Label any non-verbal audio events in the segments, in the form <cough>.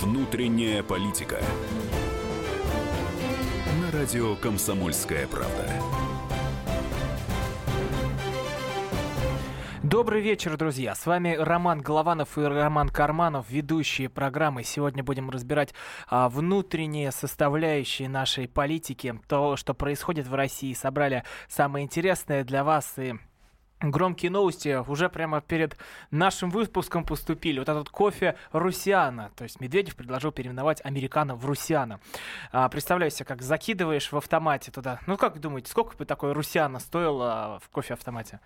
Внутренняя политика. На радио Комсомольская правда. Добрый вечер, друзья. С вами Роман Голованов и Роман Карманов, ведущие программы. Сегодня будем разбирать а, внутренние составляющие нашей политики, то, что происходит в России. Собрали самое интересное для вас и Громкие новости уже прямо перед нашим выпуском поступили. Вот этот кофе Русиана. То есть Медведев предложил переименовать американо в Русиана. А, представляю себе, как закидываешь в автомате туда. Ну, как думаете, сколько бы такое Русиана стоило в кофе-автомате?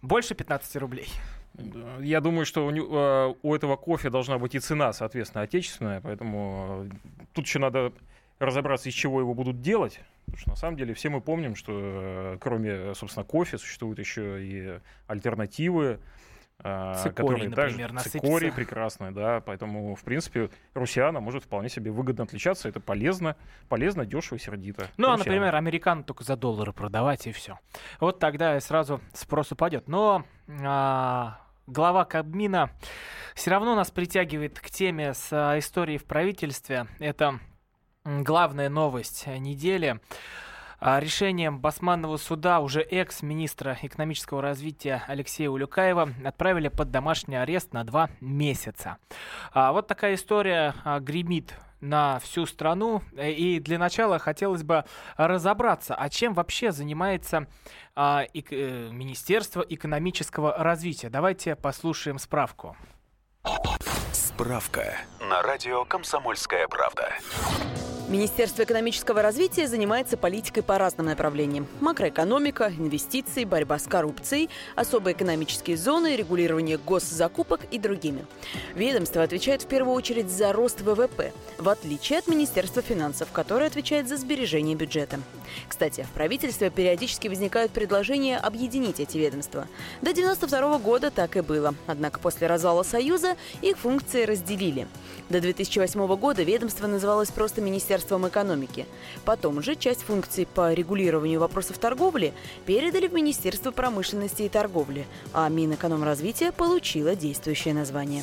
Больше 15 рублей. Я думаю, что у, э, у этого кофе должна быть и цена, соответственно, отечественная, поэтому э, тут еще надо разобраться, из чего его будут делать. Потому что на самом деле все мы помним, что э, кроме, собственно, кофе существуют еще и альтернативы. Э, цикорий, которые например, также, цикорий прекрасный, да, поэтому, в принципе, русиана может вполне себе выгодно отличаться, это полезно, полезно, дешево и сердито. Ну, а, например, американ только за доллары продавать и все. Вот тогда сразу спрос упадет. Но а, глава Кабмина все равно нас притягивает к теме с а, историей в правительстве. Это главная новость недели. А, решением Басманного суда уже экс-министра экономического развития Алексея Улюкаева отправили под домашний арест на два месяца. А, вот такая история а, гремит на всю страну. И для начала хотелось бы разобраться, а чем вообще занимается э, Министерство экономического развития. Давайте послушаем справку. Справка на радио «Комсомольская правда». Министерство экономического развития занимается политикой по разным направлениям. Макроэкономика, инвестиции, борьба с коррупцией, особые экономические зоны, регулирование госзакупок и другими. Ведомство отвечает в первую очередь за рост ВВП, в отличие от Министерства финансов, которое отвечает за сбережение бюджета. Кстати, в правительстве периодически возникают предложения объединить эти ведомства. До 1992 года так и было. Однако после развала Союза их функции разделили. До 2008 года ведомство называлось просто Министерством экономики. Потом же часть функций по регулированию вопросов торговли передали в Министерство промышленности и торговли, а Минэкономразвитие получило действующее название.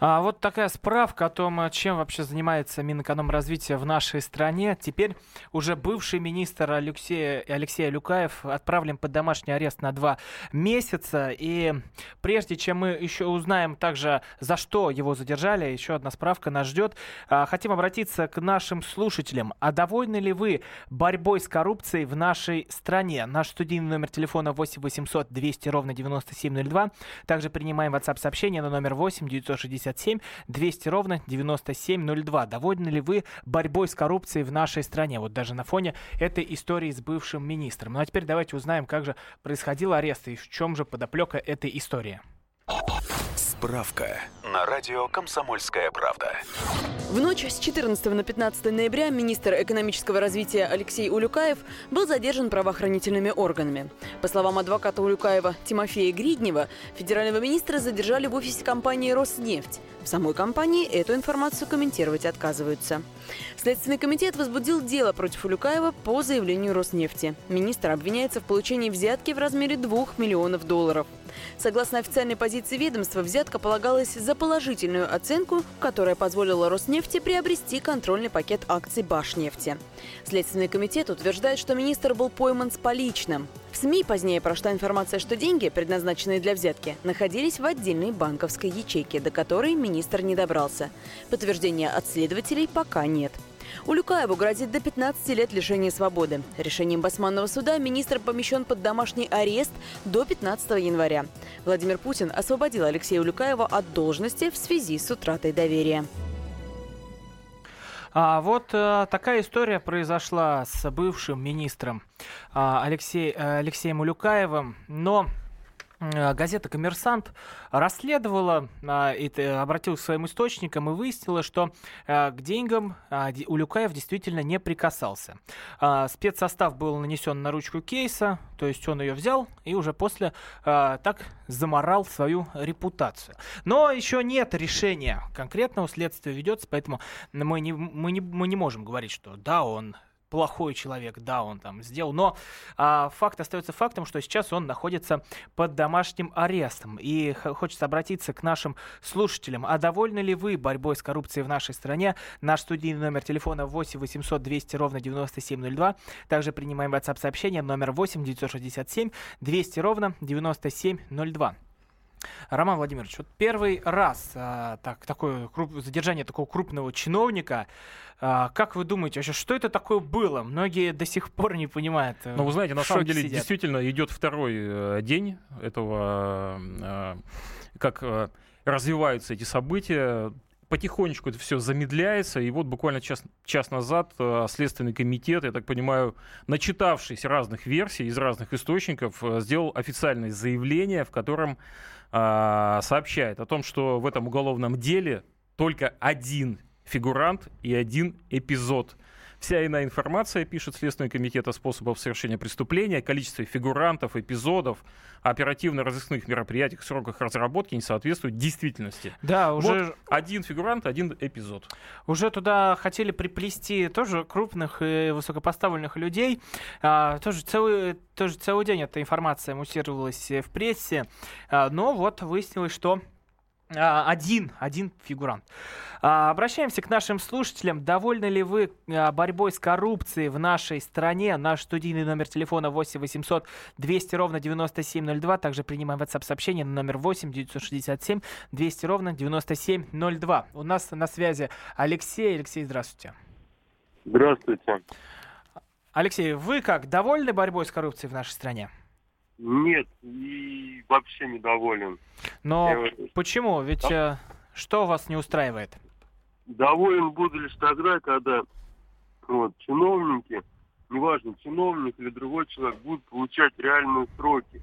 А вот такая справка о том, чем вообще занимается Минэкономразвития в нашей стране. Теперь уже бывший министр Алексей, Алексей Люкаев отправлен под домашний арест на два месяца. И прежде чем мы еще узнаем также, за что его задержали, еще одна справка нас ждет. А, хотим обратиться к нашим слушателям. А довольны ли вы борьбой с коррупцией в нашей стране? Наш студийный номер телефона 8 800 200 ровно 9702. Также принимаем WhatsApp сообщение на номер 8 960 967 200 ровно 9702. Довольны ли вы борьбой с коррупцией в нашей стране? Вот даже на фоне этой истории с бывшим министром. Ну а теперь давайте узнаем, как же происходил арест и в чем же подоплека этой истории. Справка на радио «Комсомольская правда». В ночь с 14 на 15 ноября министр экономического развития Алексей Улюкаев был задержан правоохранительными органами. По словам адвоката Улюкаева Тимофея Гриднева, федерального министра задержали в офисе компании «Роснефть». В самой компании эту информацию комментировать отказываются. Следственный комитет возбудил дело против Улюкаева по заявлению Роснефти. Министр обвиняется в получении взятки в размере 2 миллионов долларов. Согласно официальной позиции ведомства, взятка полагалась за положительную оценку, которая позволила Роснефти приобрести контрольный пакет акций Башнефти. Следственный комитет утверждает, что министр был пойман с поличным. В СМИ позднее прошла информация, что деньги, предназначенные для взятки, находились в отдельной банковской ячейке, до которой министр не добрался. Подтверждения от следователей пока нет. Улюкаеву грозит до 15 лет лишения свободы. Решением Басманного суда министр помещен под домашний арест до 15 января. Владимир Путин освободил Алексея Улюкаева от должности в связи с утратой доверия. А вот а, такая история произошла с бывшим министром а, Алексей, а, Алексеем Улюкаевым, но газета «Коммерсант» расследовала а, обратилась к своим источникам и выяснила, что а, к деньгам а, Улюкаев действительно не прикасался. Спецсостав был нанесен на ручку кейса, то есть он ее взял и уже после так заморал свою репутацию. Но еще нет решения конкретного, следствие ведется, поэтому мы не, мы не, мы не можем говорить, что да, он плохой человек, да, он там сделал, но а, факт остается фактом, что сейчас он находится под домашним арестом. И хочется обратиться к нашим слушателям. А довольны ли вы борьбой с коррупцией в нашей стране? Наш студийный номер телефона 8 800 200 ровно 9702. Также принимаем WhatsApp сообщение номер 8 967 200 ровно 9702. Роман Владимирович, вот первый раз а, так, такое круп, задержание такого крупного чиновника, а, как вы думаете, вообще, что это такое было? Многие до сих пор не понимают. Ну, вы знаете, на самом деле сидят. действительно идет второй э, день этого, э, как э, развиваются эти события потихонечку это все замедляется, и вот буквально час, час назад э, Следственный комитет, я так понимаю, начитавшись разных версий из разных источников, э, сделал официальное заявление, в котором э, сообщает о том, что в этом уголовном деле только один фигурант и один эпизод – Вся иная информация, пишет Следственный комитет о способах совершения преступления, количестве фигурантов, эпизодов, оперативно-розыскных мероприятиях, сроках разработки не соответствует действительности. Да, уже... Вот один фигурант, один эпизод. Уже туда хотели приплести тоже крупных и высокопоставленных людей. А, тоже, целый, тоже целый день эта информация муссировалась в прессе. А, но вот выяснилось, что один, один фигурант. А, обращаемся к нашим слушателям. Довольны ли вы а, борьбой с коррупцией в нашей стране? Наш студийный номер телефона 8 800 200 ровно 9702. Также принимаем WhatsApp сообщение на номер 8 967 200 ровно 9702. У нас на связи Алексей. Алексей, здравствуйте. Здравствуйте. Алексей, вы как, довольны борьбой с коррупцией в нашей стране? Нет, и вообще недоволен. Но Я... почему? Ведь э, что вас не устраивает? Доволен буду лишь тогда, когда вот, чиновники, неважно, чиновник или другой человек, будут получать реальные сроки.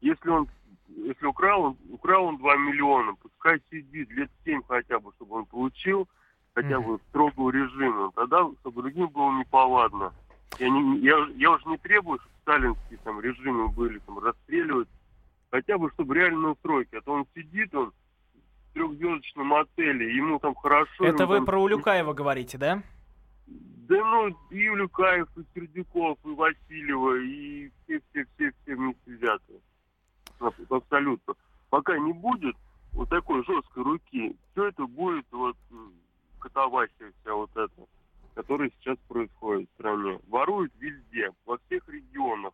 Если он если украл, он, украл он 2 миллиона, пускай сидит лет 7 хотя бы, чтобы он получил хотя бы строгого режима. Тогда, чтобы другим было неповадно. Я, не, я, я уже не требую, чтобы сталинские там режимы были там расстреливать, хотя бы чтобы реальные сроки. А то он сидит, он в трехзвездочном отеле, ему там хорошо. Это вы там... про Улюкаева говорите, да? Да ну, и Улюкаев, и Сердюков, и Васильева, и все-все-все-все вместе взятые. Абсолютно. Пока не будет вот такой жесткой руки, все это будет вот катавасия вся вот эта который сейчас происходит в стране. Воруют везде, во всех регионах.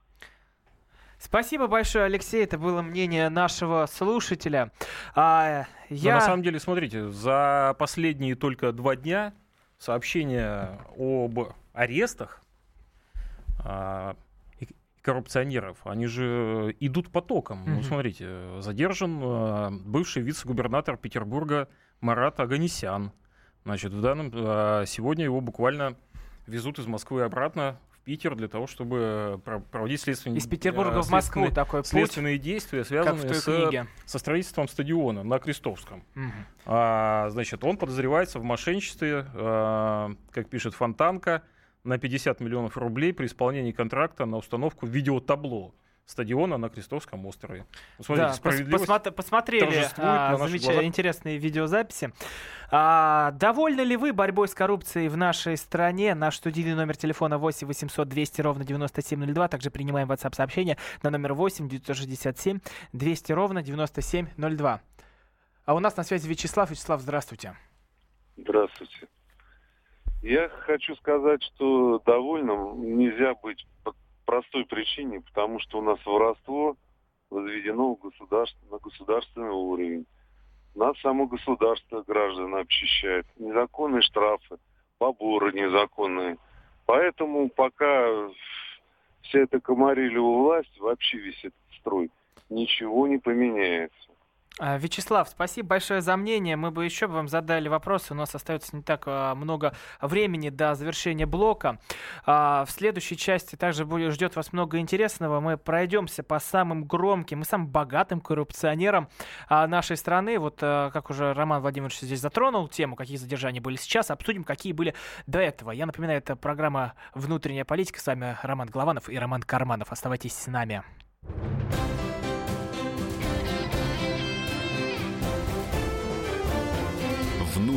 Спасибо большое, Алексей. Это было мнение нашего слушателя. А, я... Но на самом деле, смотрите, за последние только два дня сообщения об арестах а, коррупционеров, они же идут потоком. Mm-hmm. Ну, смотрите, задержан а, бывший вице-губернатор Петербурга Марат Аганесян. Значит, в данном, а, сегодня его буквально везут из Москвы обратно в Питер для того, чтобы проводить следственные, из Петербурга в Москву такой путь, следственные действия, связанные с, со строительством стадиона на Крестовском. Угу. А, значит, он подозревается в мошенничестве, а, как пишет Фонтанка, на 50 миллионов рублей при исполнении контракта на установку видеотабло стадиона на Крестовском острове. Смотрите, да, справедливость посмотри, посмотрели а, замечательные интересные видеозаписи. А, довольны ли вы борьбой с коррупцией в нашей стране? Наш студийный номер телефона 8 800 200 ровно 9702. Также принимаем WhatsApp сообщение на номер 8 967 200 ровно 9702. А у нас на связи Вячеслав. Вячеслав, здравствуйте. Здравствуйте. Я хочу сказать, что довольным нельзя быть простой причине, потому что у нас воровство возведено в государство, на государственный уровень. Нас само государство граждан обчищает. Незаконные штрафы, поборы незаконные. Поэтому пока вся эта комарилева власть, вообще весь этот строй, ничего не поменяется. А, Вячеслав, спасибо большое за мнение. Мы бы еще вам задали вопросы. У нас остается не так а, много времени до завершения блока. А, в следующей части также будет, ждет вас много интересного. Мы пройдемся по самым громким и самым богатым коррупционерам нашей страны. Вот как уже Роман Владимирович здесь затронул тему, какие задержания были сейчас, обсудим, какие были до этого. Я напоминаю, это программа «Внутренняя политика». С вами Роман Голованов и Роман Карманов. Оставайтесь с нами.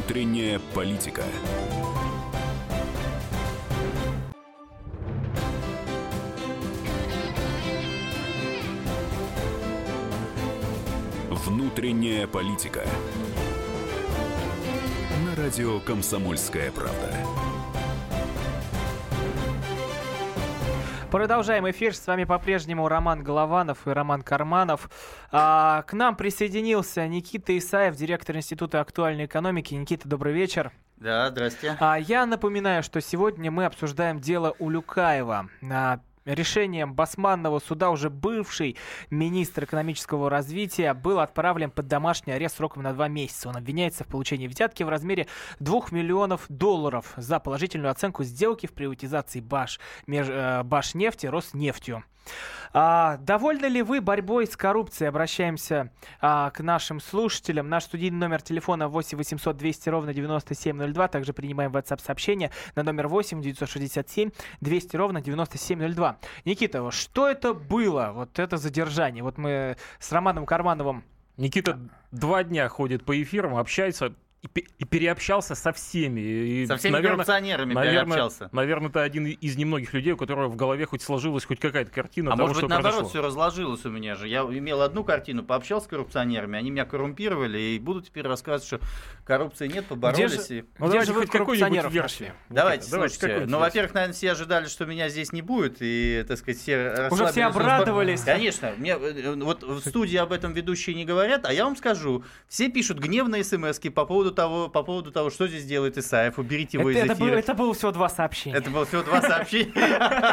Внутренняя политика. Внутренняя политика. На радио «Комсомольская правда». Продолжаем эфир. С вами по-прежнему Роман Голованов и Роман Карманов. А, к нам присоединился Никита Исаев, директор Института актуальной экономики. Никита, добрый вечер. Да, здрасте. А, я напоминаю, что сегодня мы обсуждаем дело Улюкаева. А, решением Басманного суда уже бывший министр экономического развития был отправлен под домашний арест сроком на два месяца. Он обвиняется в получении взятки в размере 2 миллионов долларов за положительную оценку сделки в приватизации Баш, меж, э, Башнефти Роснефтью. А, довольны ли вы борьбой с коррупцией? Обращаемся а, к нашим слушателям. Наш студийный номер телефона 8 800 200 ровно 9702. Также принимаем WhatsApp сообщение на номер 8 967 200 ровно 9702. Никита, что это было, вот это задержание? Вот мы с Романом Кармановым Никита два дня ходит по эфирам, общается и, переобщался со всеми. И, со всеми наверное, коррупционерами наверное, переобщался. Наверное, ты один из немногих людей, у которого в голове хоть сложилась хоть какая-то картина а того, может быть, что наоборот, произошло. все разложилось у меня же. Я имел одну картину, пообщался с коррупционерами, они меня коррумпировали, и буду теперь рассказывать, что коррупции нет, поборолись. Где же, и... ну, где же вы коррупционеров версию? Давайте, давайте слушайте. Ну, во-первых, наверное, все ожидали, что меня здесь не будет, и, так сказать, все Уже все обрадовались. Конечно. Мне, э, вот в студии об этом ведущие не говорят, а я вам скажу, все пишут гневные смс по поводу того, по поводу того, что здесь делает Исаев, уберите его это, из это эфира. Было, это было всего два сообщения. Это было всего два сообщения.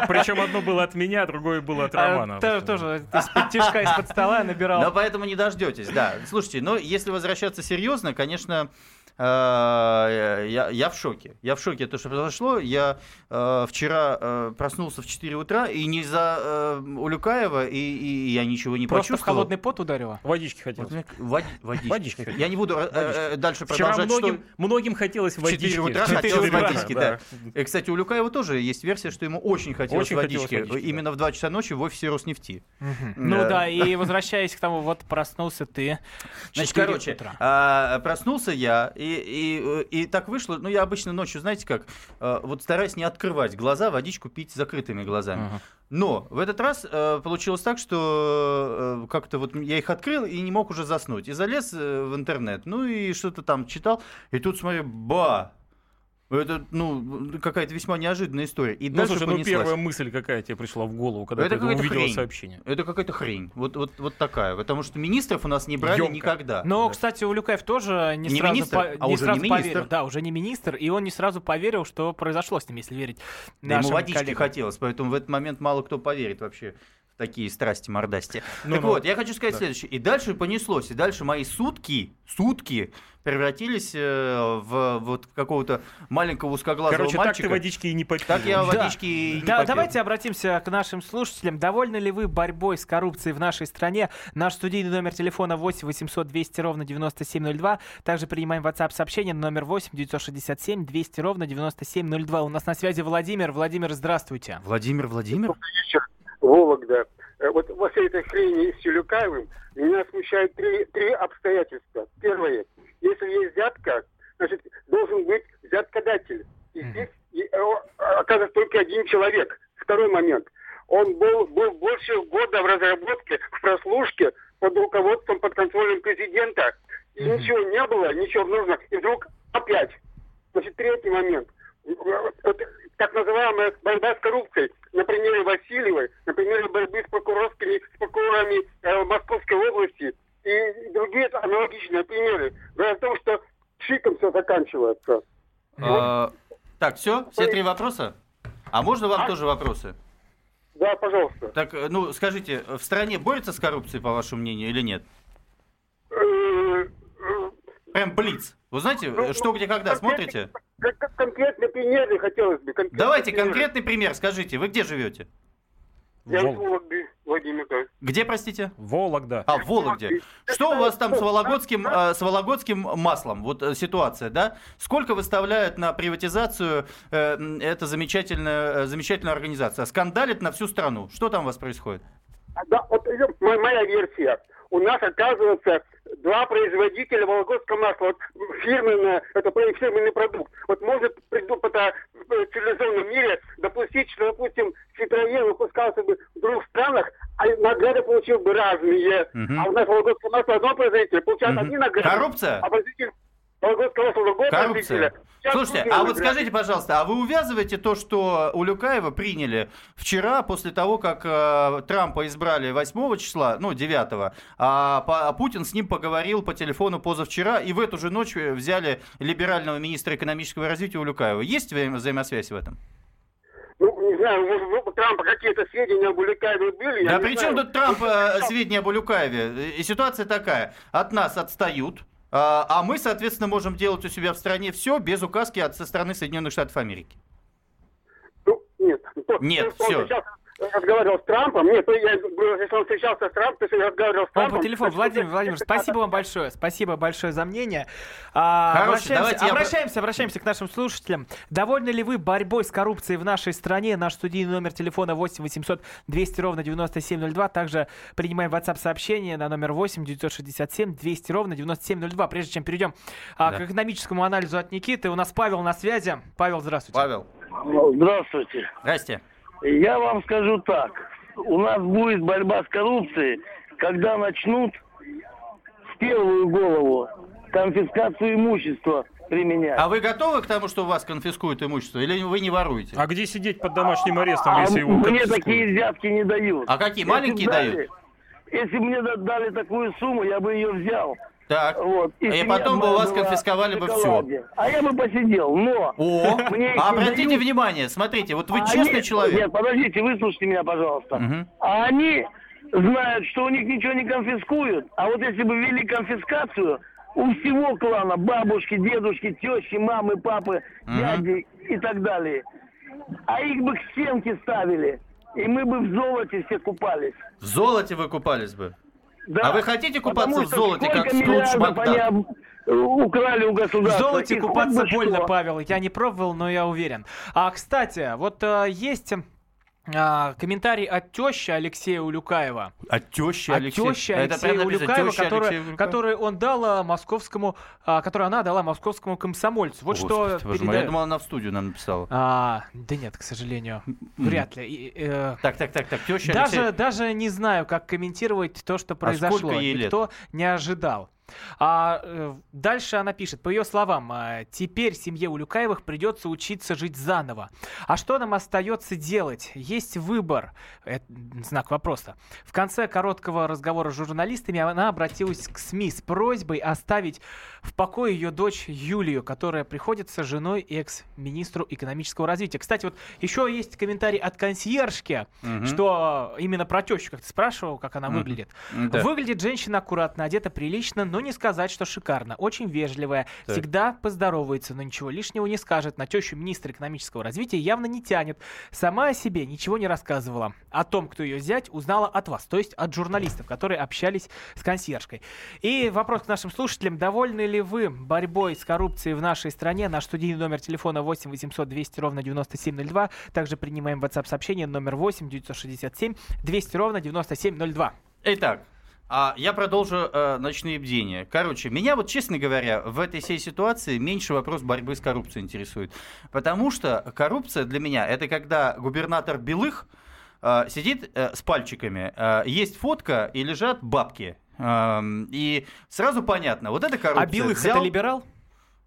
Причем одно было от меня, а другое было от Романа. Тоже из-под тяжка, из-под стола набирал. Но поэтому не дождетесь, да. Слушайте, но если возвращаться серьезно, конечно, я, я в шоке. Я в шоке, то, что произошло. Я э, вчера э, проснулся в 4 утра, и не за э, Улюкаева, и, и я ничего не Просто почувствовал. в холодный пот ударило? Водички хотелось. Вод, водички. водички. Я не буду э, э, дальше Вчера продолжать. многим, что... многим хотелось водички. 4 утра 4 хотелось утра, водички, да. И, кстати, у Люкаева тоже есть версия, что ему очень хотелось Очень хотелось водички. водички, Именно в 2 часа ночи в офисе Роснефти. Ну Да. да, и возвращаясь к тому, вот проснулся ты. Значит, 4 короче, утра. а, проснулся я, и, и, и так вышло, ну, я обычно ночью, знаете как, а, вот стараюсь не открывать глаза, водичку пить закрытыми глазами. Ага. Но в этот раз э, получилось так, что э, как-то вот я их открыл и не мог уже заснуть. И залез э, в интернет, ну и что-то там читал, и тут смотрю, ба! Это, ну, какая-то весьма неожиданная история. И Ну, дальше слушай, ну понеслась. первая мысль какая тебе пришла в голову, когда Это ты какая-то увидела хрень. сообщение? Это какая-то хрень. Вот, вот, вот такая. Потому что министров у нас не брали Ёмко. никогда. Но, Да. кстати, Улюкаев тоже не, Не сразу, министр, по- а не уже сразу не министр. поверил. Да, уже не министр, и он не сразу поверил, что произошло с ним, если верить Да ему нашим водички коллегам. хотелось, поэтому в этот момент мало кто поверит вообще такие страсти мордасти. Ну, так ну, вот, я хочу сказать да. следующее. И дальше понеслось, и дальше мои сутки, сутки превратились э, в вот какого-то маленького узкоглазого Короче, так мальчика. ты водички и не попил. Так я Да. водички и не Да, попил. давайте обратимся к нашим слушателям. Довольны ли вы борьбой с коррупцией в нашей стране? Наш студийный номер телефона 8 800 200 ровно 9702. Также принимаем WhatsApp сообщение на номер 8 967 200 ровно 9702. У нас на связи Владимир. Владимир, здравствуйте. Владимир Владимир? Вологда. Э, Вот во всей этой хрени с Юлюкаевым меня смущает три, три обстоятельства. Первое. Если есть взятка, значит, должен быть взяткодатель. И здесь и, э, оказывается только один человек. Второй момент. Он был, был больше года в разработке, в прослушке под руководством, под контролем президента. И Мгм. ничего не было, ничего нужно. И вдруг опять. Значит, третий момент. Вот, так называемая борьба с коррупцией на примере Васильевой, на примере борьбы с прокурорскими, с прокурорами э, Московской области и другие аналогичные примеры. Говорят о том, что шиком все заканчивается. А, Так, все? Все три вопроса? А можно вам А? тоже вопросы? Да, пожалуйста. Так, э, ну, скажите, в стране борется с коррупцией, по вашему мнению, или нет? Э, э, Прям блиц. Вы знаете, Ну, что, ну, где, когда, смотрите? кон- кон- Конкретные примеры хотелось бы. конкретные Давайте примеры. конкретный пример, скажите, вы где живете? Я Вол- Вологды, Владимир. Где, простите? Вологда. А, в Вологде. Что у вас там с вологодским, э, с вологодским маслом? Вот э, ситуация, да? Сколько выставляют на приватизацию э, эта замечательная, э, замечательная организация? Скандалит на всю страну. Что там у вас происходит? Да, вот э, мо- моя версия. У нас, оказывается, два производителя вологодского масла. Вот фирменное, это фирменный продукт. Вот может приду по та- в цивилизованном мире допустить, что, допустим, Citroёn выпускался бы в двух странах, а на награды получил бы разные. Мгм. А у нас Вологодское масло одно производитель получает Мгм. одни награды. Коррупция? А производитель Коррупция. Слушайте, а вот скажите, пожалуйста, а вы увязываете то, что у Люкаева приняли вчера, после того, как э, Трампа избрали 8 числа, ну, 9, а, по- а Путин с ним поговорил по телефону позавчера, и в эту же ночь взяли либерального министра экономического развития у Люкаева. Есть взаим- взаимосвязь в этом? Ну, не знаю, может, у Трампа какие-то сведения об Уликаеве были? Да при чем тут Трамп э, сведения об Улюкаеве? Ситуация такая. От нас отстают, а а мы, соответственно, можем делать у себя в стране все без указки от со стороны Соединенных Штатов Америки. Ну, нет. Нет, всё. сейчас разговаривал с Трампом. Нет, то я говорю, если он встречался с Трампом, то есть разговаривал с Он Трампом. по телефону. Владимир это- спасибо вам большое. Спасибо большое за мнение. А, Хорошо, обращаемся, давайте я обращаемся, обращаемся к нашим слушателям. Довольны ли вы борьбой с коррупцией в нашей стране? Наш студийный номер телефона 8 800 200 ровно 9702. Также принимаем WhatsApp сообщение на номер 8 967 200 ровно 9702. Прежде чем перейдем а, Да. к экономическому анализу от Никиты, у нас Павел на связи. Павел, здравствуйте. Павел. Здравствуйте. Здрасте. Я вам скажу так. У нас будет борьба с коррупцией, когда начнут в первую голову конфискацию имущества применять. А вы готовы к тому, что у вас конфискуют имущество, или вы не воруете? А где сидеть под домашним арестом, А если его мне такие взятки не дают. А какие, Если маленькие дали- дают? Если бы мне да- дали такую сумму, я бы ее взял. Так. Вот. И семья потом бы у вас конфисковали бы все. А я бы посидел, но... О, а обратите дают. внимание, смотрите, вот вы А честный они- человек. Нет, подождите, выслушайте меня, пожалуйста. Мгм. А они знают, что у них ничего не конфискуют. А вот если бы ввели конфискацию, у всего клана, бабушки, дедушки, тещи, мамы, папы, Мгм. дяди и так далее. А их бы к стенке ставили. И мы бы в золоте все купались. В золоте вы купались бы. Да. А вы хотите купаться Потому в золоте, как Скрудж Макдак? украли у В государства. золоте И хоть купаться больно. Павел. Я не пробовал, но я уверен. А, кстати, вот э, есть а, комментарий от тещи Алексея Улюкаева. От тещи От Алексея. тещи Это Алексея написано, Улюкаева, которая- Алексея который он дал а, московскому, а, который она дала московскому комсомольцу. Вот Господи, что мой, Я думал, она в студию нам написала. А, да нет, к сожалению, вряд ли. И, э, Так, так, так, так, теща даже, Алексея. даже не знаю, как комментировать то, что А произошло. сколько ей лет? Никто не ожидал. А э, дальше она пишет, по ее словам, а, теперь семье Улюкаевых придется учиться жить заново. А что нам остается делать? Есть выбор. Это знак вопроса. В конце короткого разговора с журналистами она обратилась к СМИ с просьбой оставить в покое ее дочь Юлию, которая приходится женой экс-министру экономического развития. Кстати, вот еще есть комментарий от консьержки, Мгм. что именно про тещу, как ты спрашивал, как она Мгм. выглядит. Да. Выглядит женщина аккуратно, одета прилично, но не сказать, что шикарно. Очень вежливая, Так. всегда поздоровается, но ничего лишнего не скажет. На тещу министра экономического развития явно не тянет. Сама о себе ничего не рассказывала. О том, кто ее зять, узнала от вас, то есть от журналистов, которые общались с консьержкой. И вопрос к нашим слушателям. Довольны ли вы борьбой с коррупцией в нашей стране? Наш студийный номер телефона 8 800 200 ровно 9702. Также принимаем WhatsApp сообщение номер 8 967 200 ровно 9702. Итак, а я продолжу э, ночные бдения. Короче, меня вот, честно говоря, в этой всей ситуации меньше вопрос борьбы с коррупцией интересует. Потому что коррупция для меня это когда губернатор Белых э, сидит э, с пальчиками, э, есть фотка и лежат бабки. Эм, и сразу понятно, вот это коррупция. А Белых Взял- это либерал?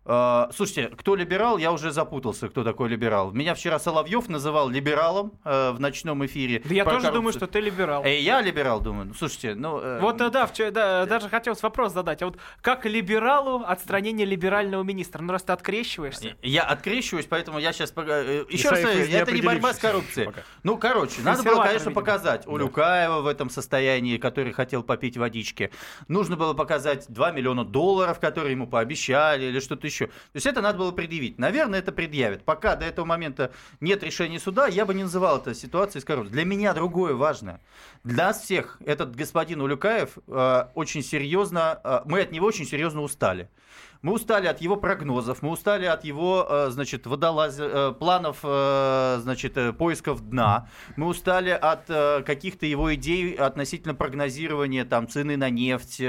Э, Слушайте, кто либерал, я уже запутался, кто такой либерал. Меня вчера Соловьев называл либералом э, в ночном эфире. Да я тоже думаю, коррупцию. что ты либерал. Э, я либерал, думаю. Ну, слушайте, ну... э, Вот э, да, вчера, да, даже хотелось вопрос задать. А вот как либералу отстранение либерального министра? Ну раз ты открещиваешься. Я открещиваюсь, поэтому я сейчас... Еще раз, это не борьба с коррупцией. пока. Ну, короче, надо было, конечно, видимо. показать Улюкаева в этом состоянии, который хотел попить водички. Нужно было показать 2 миллиона долларов, которые ему пообещали, или что-то еще. То есть это надо было предъявить. Наверное, это предъявят. Пока до этого момента нет решения суда, я бы не называл это ситуацией с коррупцией. Для меня другое важно. Для нас всех этот господин Улюкаев э, очень серьезно, э, мы от него очень серьезно устали. Мы устали от его прогнозов, мы устали от его, э, значит, водолаз... Э, планов, э, значит, поисков дна. Мы устали от каких-то его идей относительно прогнозирования там цены на нефть,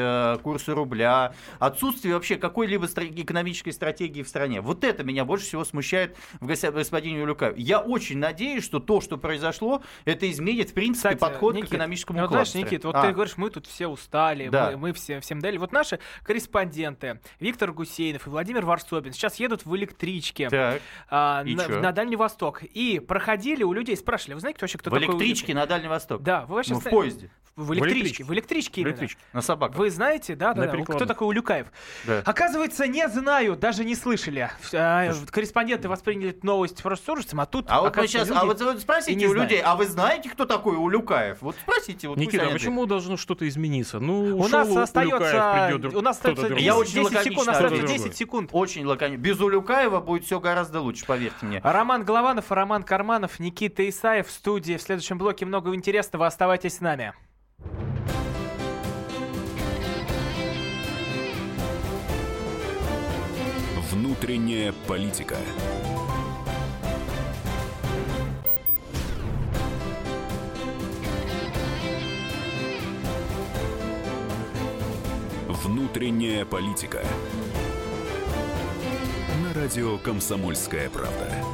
курса рубля, отсутствие вообще какой-либо экономической стратегии в стране. Вот это меня больше всего смущает в господине Улюкаеве. Я очень надеюсь, что то, что произошло, это изменит, в принципе, Кстати, подход Никит, к экономическому ну, знаешь, Никит, вот а. ты говоришь, мы тут все устали, да. мы, мы все, всем дали. Вот наши корреспонденты Виктор Гусейнов и Владимир Варсобин сейчас едут в электричке так. а, на, на Дальний Восток и проходили у людей, спрашивали, вы знаете вообще, кто в такой? В электричке на Дальний Восток? Да. Вы вообще ну, в поезде. В электричке, в электричке, в электричке На собаках. Вы знаете, да, да, да кто такой Улюкаев? Да. Оказывается, не знаю, даже не слышали. А, корреспонденты восприняли новость просто с ужасом, а тут... А вот мы сейчас, а вот спросите у людей, а вы знаете, кто такой Улюкаев? Вот спросите. Вот Никита, а почему должно что-то измениться? Ну, у нас остается... у нас остается 10, я очень 10 секунд, остается 10 секунд. Очень лаконично. Без Улюкаева будет все гораздо лучше, поверьте мне. Роман Голованов, Роман Карманов, Никита Исаев в студии. В следующем блоке много интересного. Оставайтесь с нами. Внутренняя политика. Внутренняя политика. На радио Комсомольская правда.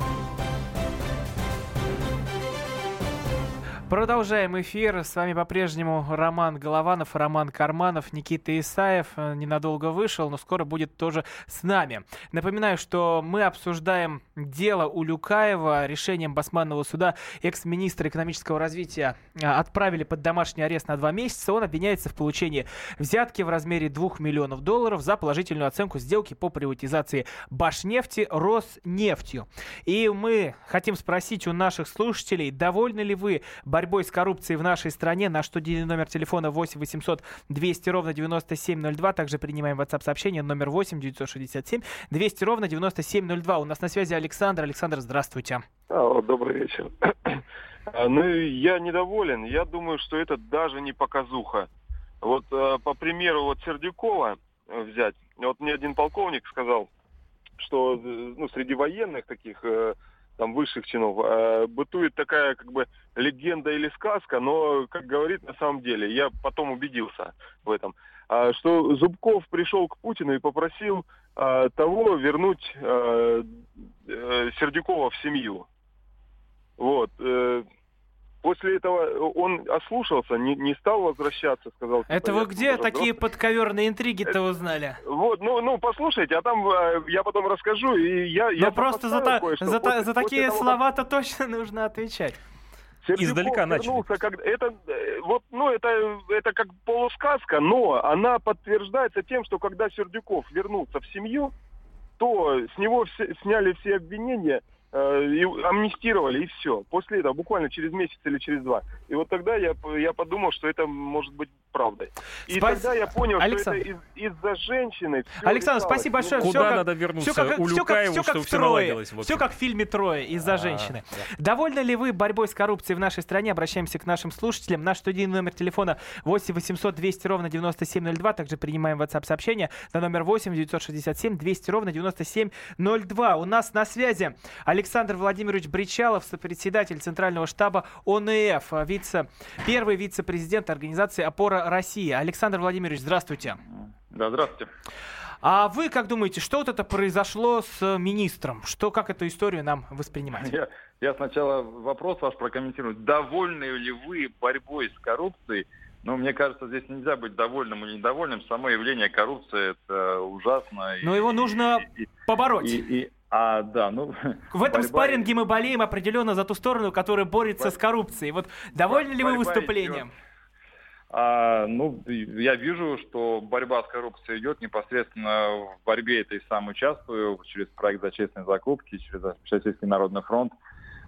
Продолжаем эфир. С вами по-прежнему Роман Голованов, Роман Карманов, Никита Исаев. Э, ненадолго вышел, но скоро будет тоже с нами. Напоминаю, что мы обсуждаем дело Улюкаева. Решением Басманного суда экс-министра экономического развития э, отправили под домашний арест на два месяца. Он обвиняется в получении взятки в размере 2 миллионов долларов за положительную оценку сделки по приватизации Башнефти Роснефтью. И мы хотим спросить у наших слушателей, довольны ли вы борьбой борьбой с коррупцией в нашей стране. Наш студийный номер телефона 8 800 200 ровно 9702. Также принимаем WhatsApp сообщение номер 8 967 200 ровно 9702. У нас на связи Александр. Александр, здравствуйте. Алло, добрый вечер. <coughs> А, ну, я недоволен. Я думаю, что это даже не показуха. Вот э, по примеру вот Сердюкова э, взять. Вот мне один полковник сказал, что э, ну, среди военных таких там высших чинов, э, бытует такая как бы легенда или сказка, но, как говорит на самом деле, я потом убедился в этом, э, что Зубков пришел к Путину и попросил э, того вернуть э, э, Сердюкова в семью. Вот. Э, После этого он ослушался, не, не стал возвращаться, сказал. Это вы где такие подковерные интриги-то узнали? Вот, ну, ну, послушайте, а там э, я потом расскажу, и я... Но просто за, та, за, после, за такие слова-то точно <laughs> нужно отвечать. Сердюков Издалека начали. Когда, это, э, вот, ну, это, это как полусказка, но она подтверждается тем, что когда Сердюков вернулся в семью, то с него все, сняли все обвинения – Э, и амнистировали, и все. После этого, буквально через месяц или через два. И вот тогда я, я подумал, что это может быть правдой. И Спас... тогда я понял, Александр... что это из- из-за женщины. Александр, спасибо большое. Куда все надо как, вернуться? Все как, Улюкаеву, все как, все как все наладилось. Все как в фильме «Трое» из-за а, женщины. Да. Довольны ли вы борьбой с коррупцией в нашей стране? Обращаемся к нашим слушателям. Наш студийный номер телефона 8 800 200 ровно 9702. Также принимаем WhatsApp сообщение на номер 8 967 200 ровно 9702. У нас на связи Александр Александр Владимирович Бричалов, сопредседатель Центрального штаба ОНФ, вице, первый вице-президент организации «Опора России». Александр Владимирович, здравствуйте. Да, здравствуйте. А вы как думаете, что вот это произошло с министром? Что, как эту историю нам воспринимать? Я, я сначала вопрос ваш прокомментирую. Довольны ли вы борьбой с коррупцией? Ну, мне кажется, здесь нельзя быть довольным или недовольным. Само явление коррупции это ужасно. Но и, его нужно и, побороть. И, и, а, да, ну... <laughs> В этом борьба... спарринге мы болеем определенно за ту сторону, которая борется Бор... с коррупцией. Вот довольны ли вы выступлением? Идет. А, ну, я вижу, что борьба с коррупцией идет непосредственно в борьбе этой самой участвую через проект за честные закупки, через Российский народный фронт.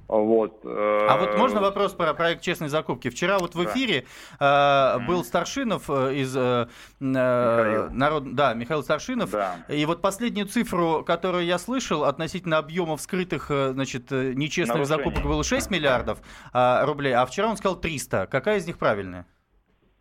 Вот. А вот можно вопрос про проект честной закупки? Вчера вот в эфире да. э, был Старшинов э, из э, э народ, да, Михаил Старшинов. Да. И вот последнюю цифру, которую я слышал относительно объемов скрытых, э, значит, нечестных Нарушение. закупок было 6 миллиардов э, рублей, а вчера он сказал 300. Какая из них правильная?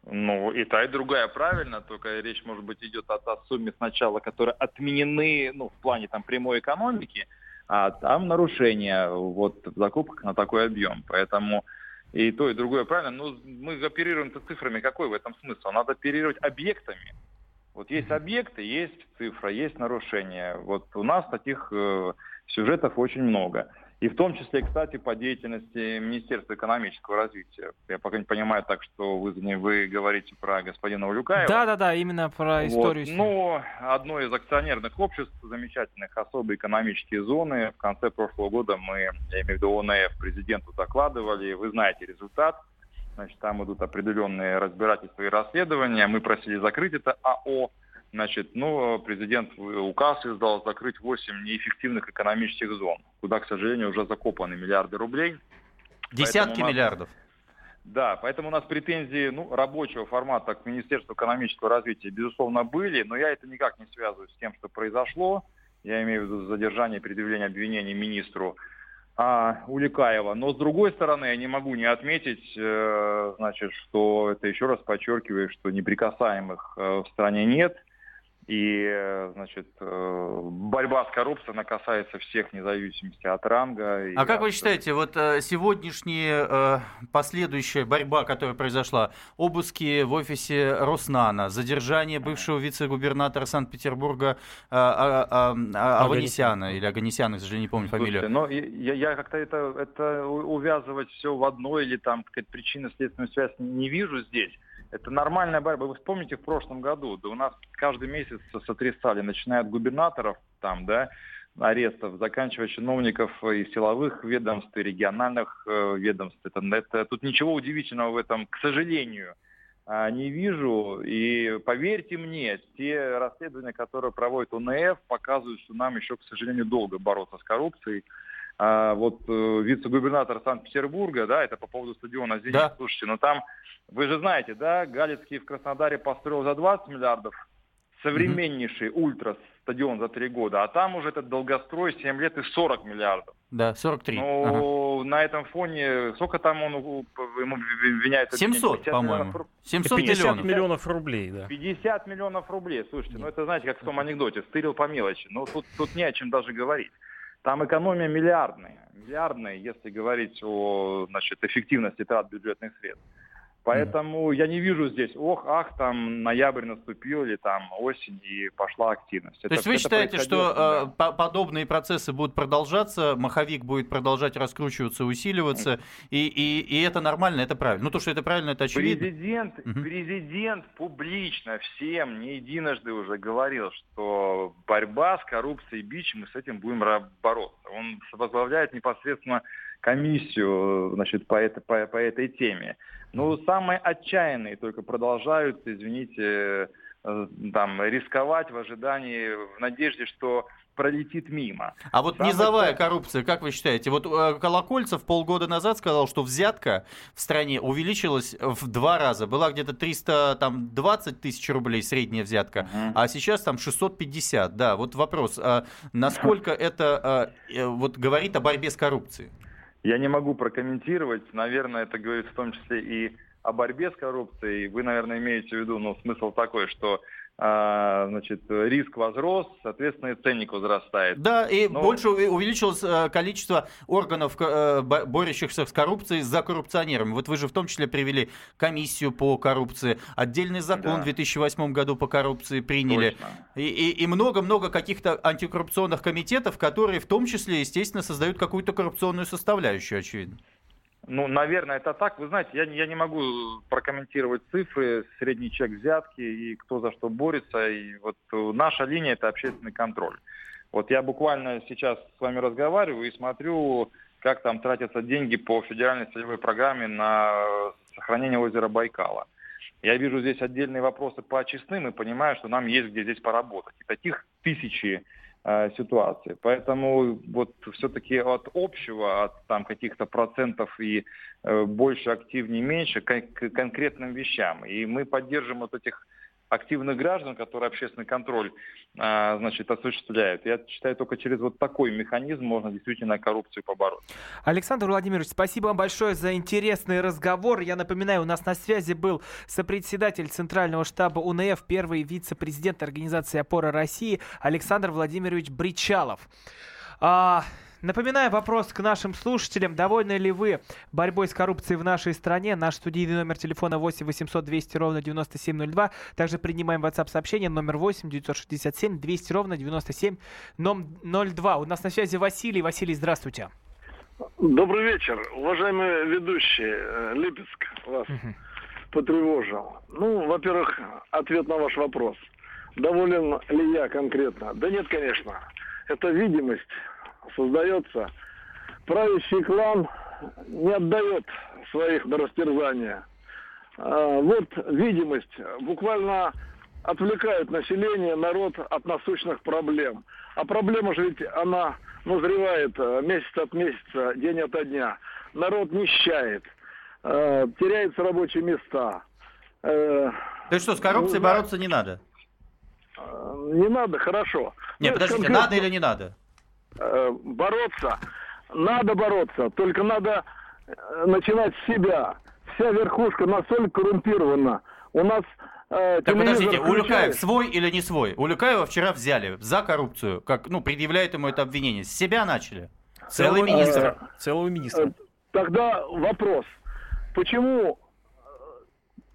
Ну, и та, и другая правильно, только речь, может быть, идет о, о сумме сначала, которые отменены, ну, в плане там прямой экономики, а там нарушения вот в закупках на такой объем. Поэтому и то, и другое правильно. Но мы оперируем цифрами. Какой в этом смысл? Надо оперировать объектами. Вот есть объекты, есть цифра, есть нарушения. Вот у нас таких э, сюжетов очень много. И в том числе, кстати, по деятельности Министерства экономического развития. Я пока не понимаю так, что вы, вы говорите про господина Улюкаева. Да-да-да, именно про историю. Вот. Ну, одно из акционерных обществ замечательных, особые экономические зоны. В конце прошлого года мы, я имею в виду ОНФ, президенту докладывали. Вы знаете результат. Значит, там идут определенные разбирательства и расследования. Мы просили закрыть это АО. Значит, ну, президент указ издал закрыть 8 неэффективных экономических зон, куда, к сожалению, уже закопаны миллиарды рублей. Десятки нас, миллиардов. Да, поэтому у нас претензии ну, рабочего формата к Министерству экономического развития, безусловно, были, но я это никак не связываю с тем, что произошло. Я имею в виду задержание и предъявление обвинений министру а, Уликаева. Но с другой стороны, я не могу не отметить, э, значит, что это еще раз подчеркиваю, что неприкасаемых э, в стране нет. И, э, значит, э, борьба с коррупцией, она касается всех, вне зависимости от ранга. А как вы считаете, вот э, сегодняшняя последующая борьба, которая произошла, обыски в офисе Роснана, задержание бывшего вице-губернатора Санкт-Петербурга а, а, а, Аганесяна, или Аганесяна, к сожалению, не помню фамилию. Слушайте, но я, я как-то это, это увязывать все в одно или там какая-то причинно-следственную связь не вижу здесь. Это нормальная борьба. Вы вспомните в прошлом году, да у нас каждый месяц сотрясали, начиная от губернаторов там, да, арестов, заканчивая чиновников и силовых ведомств, и региональных э, ведомств. Это, это, тут ничего удивительного в этом, к сожалению, э, не вижу. И поверьте мне, те расследования, которые проводит УНФ, показывают, что нам еще, к сожалению, долго бороться с коррупцией. А вот э, вице-губернатор Санкт-Петербурга, да, это по поводу стадиона «Зенит», да. слушайте, но ну там, вы же знаете, да, Галицкий в Краснодаре построил за 20 миллиардов, современнейший mm-hmm. ультра стадион за 3 года, а там уже этот долгострой 7 лет и 40 миллиардов. Да, 43. Ну, ага. на этом фоне, сколько там он ему обвиняет? 700, по-моему. Миллионов, 700 50 миллионов. миллионов рублей, да. 50 миллионов рублей, слушайте, ну это, знаете, как в том анекдоте, стырил по мелочи. Ну, тут, тут не о чем даже говорить. Там экономия миллиардная, миллиардная, если говорить о значит, эффективности трат бюджетных средств. Поэтому mm. я не вижу здесь, ох, ах, там ноябрь наступил или там осень и пошла активность. То это, есть вы считаете, что да. э, подобные процессы будут продолжаться, маховик будет продолжать раскручиваться, усиливаться, и, и, и это нормально, это правильно? Ну то, что это правильно, это очевидно. Президент, угу. президент публично всем не единожды уже говорил, что борьба с коррупцией бич, мы с этим будем бороться. Он возглавляет непосредственно комиссию значит, по, это, по, по этой теме. Ну, самые отчаянные только продолжают, извините, э, там, рисковать в ожидании, в надежде, что пролетит мимо. А вот Самый низовая так... коррупция, как вы считаете? Вот э, Колокольцев полгода назад сказал, что взятка в стране увеличилась в два раза. Была где-то 320 тысяч рублей средняя взятка, uh-huh. а сейчас там 650. Да, вот вопрос, а насколько <laughs> это а, вот говорит о борьбе с коррупцией? Я не могу прокомментировать. Наверное, это говорит в том числе и о борьбе с коррупцией. Вы, наверное, имеете в виду, ну, смысл такой, что значит, риск возрос, соответственно, и ценник возрастает. Да, и Но... больше увеличилось э, количество органов, э, борющихся с коррупцией за коррупционерами. Вот вы же в том числе привели комиссию по коррупции, отдельный закон да. в 2008 году по коррупции приняли. И много-много каких-то антикоррупционных комитетов, которые в том числе, естественно, создают какую-то коррупционную составляющую, очевидно. Ну, наверное, это так. Вы знаете, я, я не могу прокомментировать цифры, средний чек взятки и кто за что борется. И вот наша линия – это общественный контроль. Вот я буквально сейчас с вами разговариваю и смотрю, как там тратятся деньги по федеральной целевой программе на сохранение озера Байкала. Я вижу здесь отдельные вопросы по очистным и понимаю, что нам есть где здесь поработать. И таких тысячи Э, ситуации. Поэтому вот все-таки от общего, от там каких-то процентов и э, больше, активнее, меньше, к конкретным вещам. И мы поддержим вот этих активных граждан, которые общественный контроль а, значит, осуществляют. Я считаю, только через вот такой механизм можно действительно коррупцию побороть. Александр Владимирович, спасибо вам большое за интересный разговор. Я напоминаю, у нас на связи был сопредседатель Центрального штаба УНФ, первый вице-президент Организации «Опора России» Александр Владимирович Бричалов. А, Напоминаю вопрос к нашим слушателям. Довольны ли вы борьбой с коррупцией в нашей стране? Наш студийный номер телефона 8 800 200 ровно 9702. Также принимаем WhatsApp сообщение номер 8 967 200 ровно 9702. У нас на связи Василий. Василий, здравствуйте. Добрый вечер, уважаемые ведущие. Э, Липецк вас угу. потревожил. Ну, во-первых, ответ на ваш вопрос. Доволен ли я конкретно? Да нет, конечно. Это видимость создается, правящий клан не отдает своих на растерзание. А, вот видимость буквально отвлекает население, народ от насущных проблем. А проблема же ведь она назревает э, месяц от месяца, день ото дня. Народ нищает, э, теряются рабочие места. Э, То есть что, с коррупцией ну, бороться не надо? Не надо, хорошо. Нет, ну, подождите, конкретно... надо или не надо? Э, бороться. Надо бороться, только надо э, начинать с себя. Вся верхушка настолько коррумпирована. У нас э, так подождите, включает... Улюкаев свой или не свой? Улюкаева вчера взяли за коррупцию, как, ну, предъявляют ему это обвинение. С себя начали. Целый министр. Целого министра. Тогда вопрос. Почему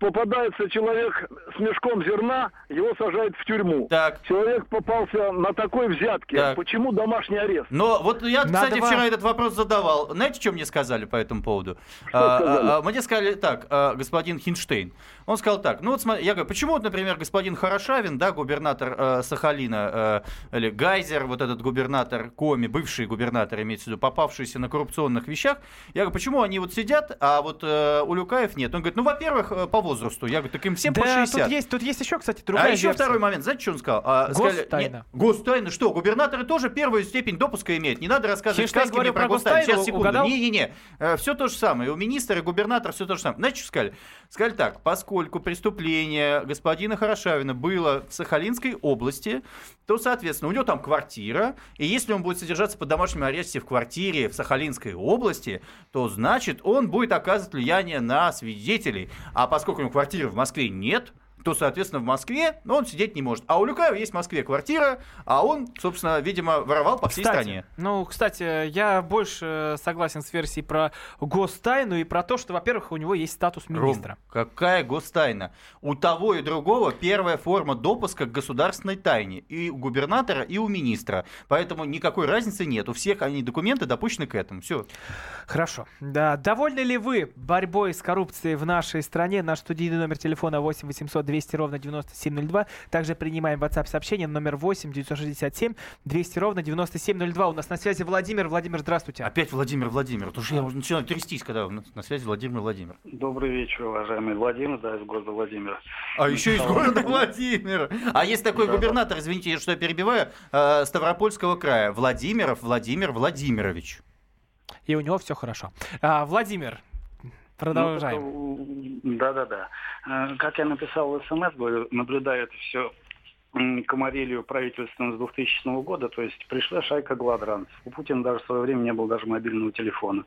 попадается человек с мешком зерна, его сажают в тюрьму. Так. Человек попался на такой взятке. Так. Почему домашний арест? Но вот я, Надо кстати, вчера этот вопрос задавал. Знаете, что мне сказали по этому поводу? Что а, сказали? А, мне сказали так, а, господин Хинштейн. Он сказал так, ну вот смотри, я говорю, почему вот, например, господин Хорошавин, да, губернатор э, Сахалина, э, или Гайзер, вот этот губернатор Коми, бывший губернатор, имеется в виду, попавшийся на коррупционных вещах, я говорю, почему они вот сидят, а вот э, Улюкаев нет? Он говорит, ну, во-первых, э, по возрасту. Я говорю, так им всем да, по 60. Тут есть, тут есть еще, кстати, другая А еще версия. второй момент. Знаете, что он сказал? А, гостайна. гостайна. Что, губернаторы тоже первую степень допуска имеют. Не надо рассказывать сказки мне про гостайну. Сейчас, секунду. Не-не-не. Э, все то же самое. У министра, и губернатора все то же самое. Знаете, что сказали? Сказали так, поскольку преступление господина Хорошавина было в Сахалинской области, то, соответственно, у него там квартира, и если он будет содержаться под домашним аресте в квартире в Сахалинской области, то, значит, он будет оказывать влияние на свидетелей. А поскольку него квартиры в Москве? Нет, то, соответственно, в Москве он сидеть не может. А у Люкаева есть в Москве квартира, а он, собственно, видимо, воровал по всей кстати, стране. Ну, кстати, я больше согласен с версией про гостайну и про то, что, во-первых, у него есть статус министра. Ром, какая гостайна? У того и другого первая форма допуска к государственной тайне. И у губернатора, и у министра. Поэтому никакой разницы нет. У всех они документы допущены к этому. Все. Хорошо. Да. Довольны ли вы борьбой с коррупцией в нашей стране? Наш студийный номер телефона 8 800 200 ровно 9702. Также принимаем WhatsApp сообщение номер 8 967 200 ровно 9702. У нас на связи Владимир. Владимир, здравствуйте. Опять Владимир Владимир. Тоже я уже начинаю трястись, когда на связи Владимир Владимир. Добрый вечер, уважаемый Владимир, да, из города Владимир. А еще из города Владимир. А есть такой губернатор, извините, что я перебиваю, э, Ставропольского края. Владимиров Владимир Владимирович. И у него все хорошо. А, Владимир, Продолжаем. Ну, да-да-да. Э, как я написал в СМС, говорю, наблюдаю это все комарилию правительством с 2000 года, то есть пришла шайка гладранцев. У Путина даже в свое время не было даже мобильного телефона.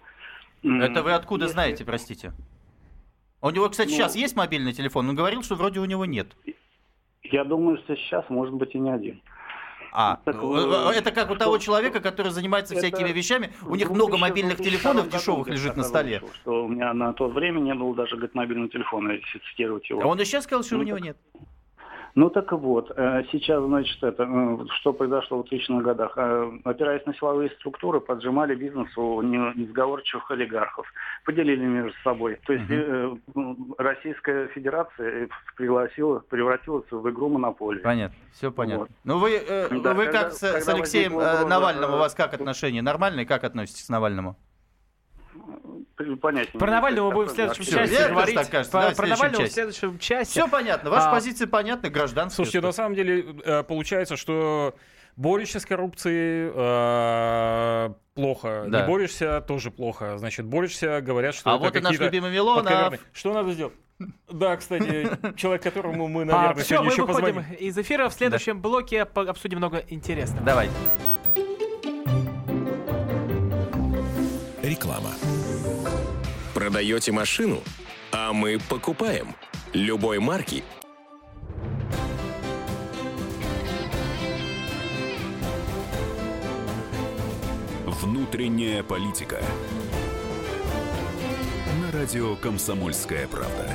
Это вы откуда Если... знаете, простите? У него, кстати, ну, сейчас есть мобильный телефон? Он говорил, что вроде у него нет. Я думаю, что сейчас, может быть, и не один. А, так, э, это как у того человека, который занимается это всякими вещами, у них много мобильных телефонов дешевых лежит на столе. Что у меня на то время не было даже говорит, мобильного телефона, если цитировать его. А он и сейчас сказал, что ну, у него нет. Ну так вот, э, сейчас, значит, это, э, что произошло в 2000-х годах. Э, опираясь на силовые структуры, поджимали бизнес у несговорчивых олигархов, поделили между собой. То есть угу. Российская Федерация пригласила, превратилась в игру монополии. Понятно, все понятно. Вот. Ну вы, э, да, вы когда, как с, с Алексеем Навальным, у вас как отношения? Нормальные? Как относитесь к Навальному? Понятия. Про Навального мы будем в следующем часе говорить. Так кажется, про, да, про Навального в следующем часе. Все понятно. Ваша а... позиция понятна, гражданская. Слушайте, на самом деле э, получается, что борешься с коррупцией э, плохо, да. не борешься тоже плохо. Значит, борешься, говорят, что а это вот и наш любимый Милонов. Что надо сделать? Да, кстати, <laughs> человек, которому мы, наверное, а, все, сегодня мы еще выходим позвоним. из эфира. В следующем да. блоке обсудим много интересного. Давайте. Реклама. Продаете машину, а мы покупаем. Любой марки Внутренняя политика. На радио «Комсомольская правда».